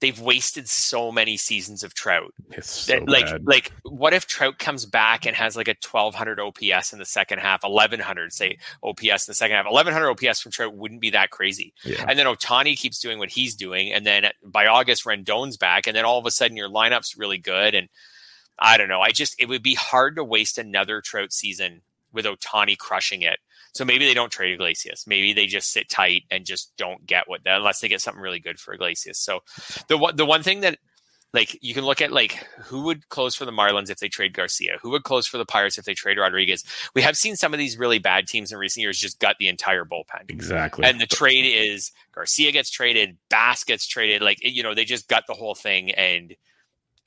they've wasted so many seasons of Trout. So That, like bad. like what if Trout comes back and has like a 1200 OPS in the second half, 1100 say OPS in the second half. 1100 OPS from Trout wouldn't be that crazy. yeah. And then Ohtani keeps doing what he's doing and then by August Rendon's back and then all of a sudden your lineup's really good and I don't know. I just it would be hard to waste another Trout season with Ohtani crushing it. So maybe they don't trade Iglesias. Maybe they just sit tight and just don't get what unless they get something really good for Iglesias. So the one the one thing that like you can look at like who would close for the Marlins if they trade Garcia? Who would close for the Pirates if they trade Rodriguez? We have seen some of these really bad teams in recent years just gut the entire bullpen. exactly. And the trade is Garcia gets traded, Bass gets traded, like you know, they just gut the whole thing and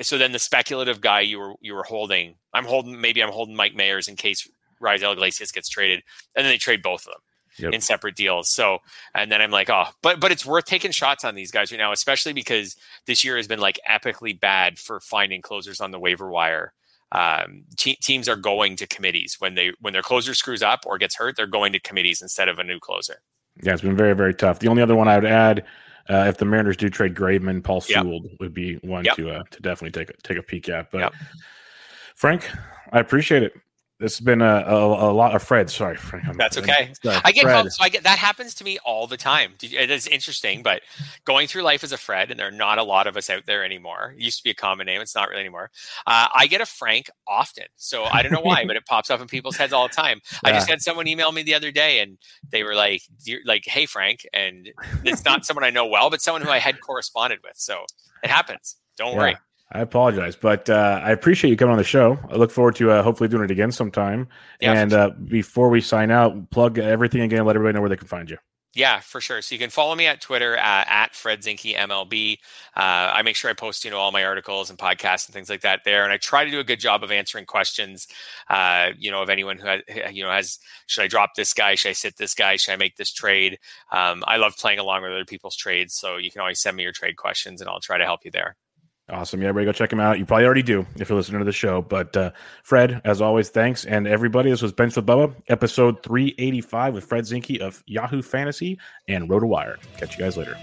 so then the speculative guy you were you were holding, I'm holding maybe I'm holding Mike Mayers in case Raisel Iglesias gets traded, and then they trade both of them Yep. in separate deals. So and then I'm like, oh, but but it's worth taking shots on these guys right now, especially because this year has been like epically bad for finding closers on the waiver wire. Um, te- teams are going to committees when they when their closer screws up or gets hurt, they're going to committees instead of a new closer. Yeah, it's been very, very tough. The only other one I would add, uh, if the Mariners do trade Graveman, Paul Yep. Sewald would be one Yep. to uh, to definitely take a, take a peek at. But Yep. Frank, I appreciate it. This has been a, a, a lot of Fred. Sorry, Frank. I'm- That's okay. Sorry, I get Fred. called, so I get that happens to me all the time. It is interesting, but going through life as a Fred, and there are not a lot of us out there anymore. It used to be a common name; it's not really anymore. Uh, I get a Frank often, so I don't know why, but it pops up in people's heads all the time. I just had someone email me the other day, and they were like, "Like, hey, Frank," and it's not someone I know well, but someone who I had corresponded with. So it happens. Don't Yeah. worry. I apologize, but uh, I appreciate you coming on the show. I look forward to uh, hopefully doing it again sometime. Yeah, and uh, before we sign out, plug everything again. Let everybody know where they can find you. Yeah, for sure. So you can follow me at Twitter uh, at Fred Zinkie MLB. Uh, I make sure I post, you know, all my articles and podcasts and things like that there, and I try to do a good job of answering questions. Uh, you know, of anyone who has, you know has should I drop this guy? Should I sit this guy? Should I make this trade? Um, I love playing along with other people's trades, so you can always send me your trade questions, and I'll try to help you there. Awesome. Yeah, everybody go check him out. You probably already do if you're listening to the show. But uh, Fred, as always, thanks. And everybody, this was Bench with Bubba, episode 385 with Fred Zinkie of Yahoo Fantasy and RotoWire. Catch you guys later.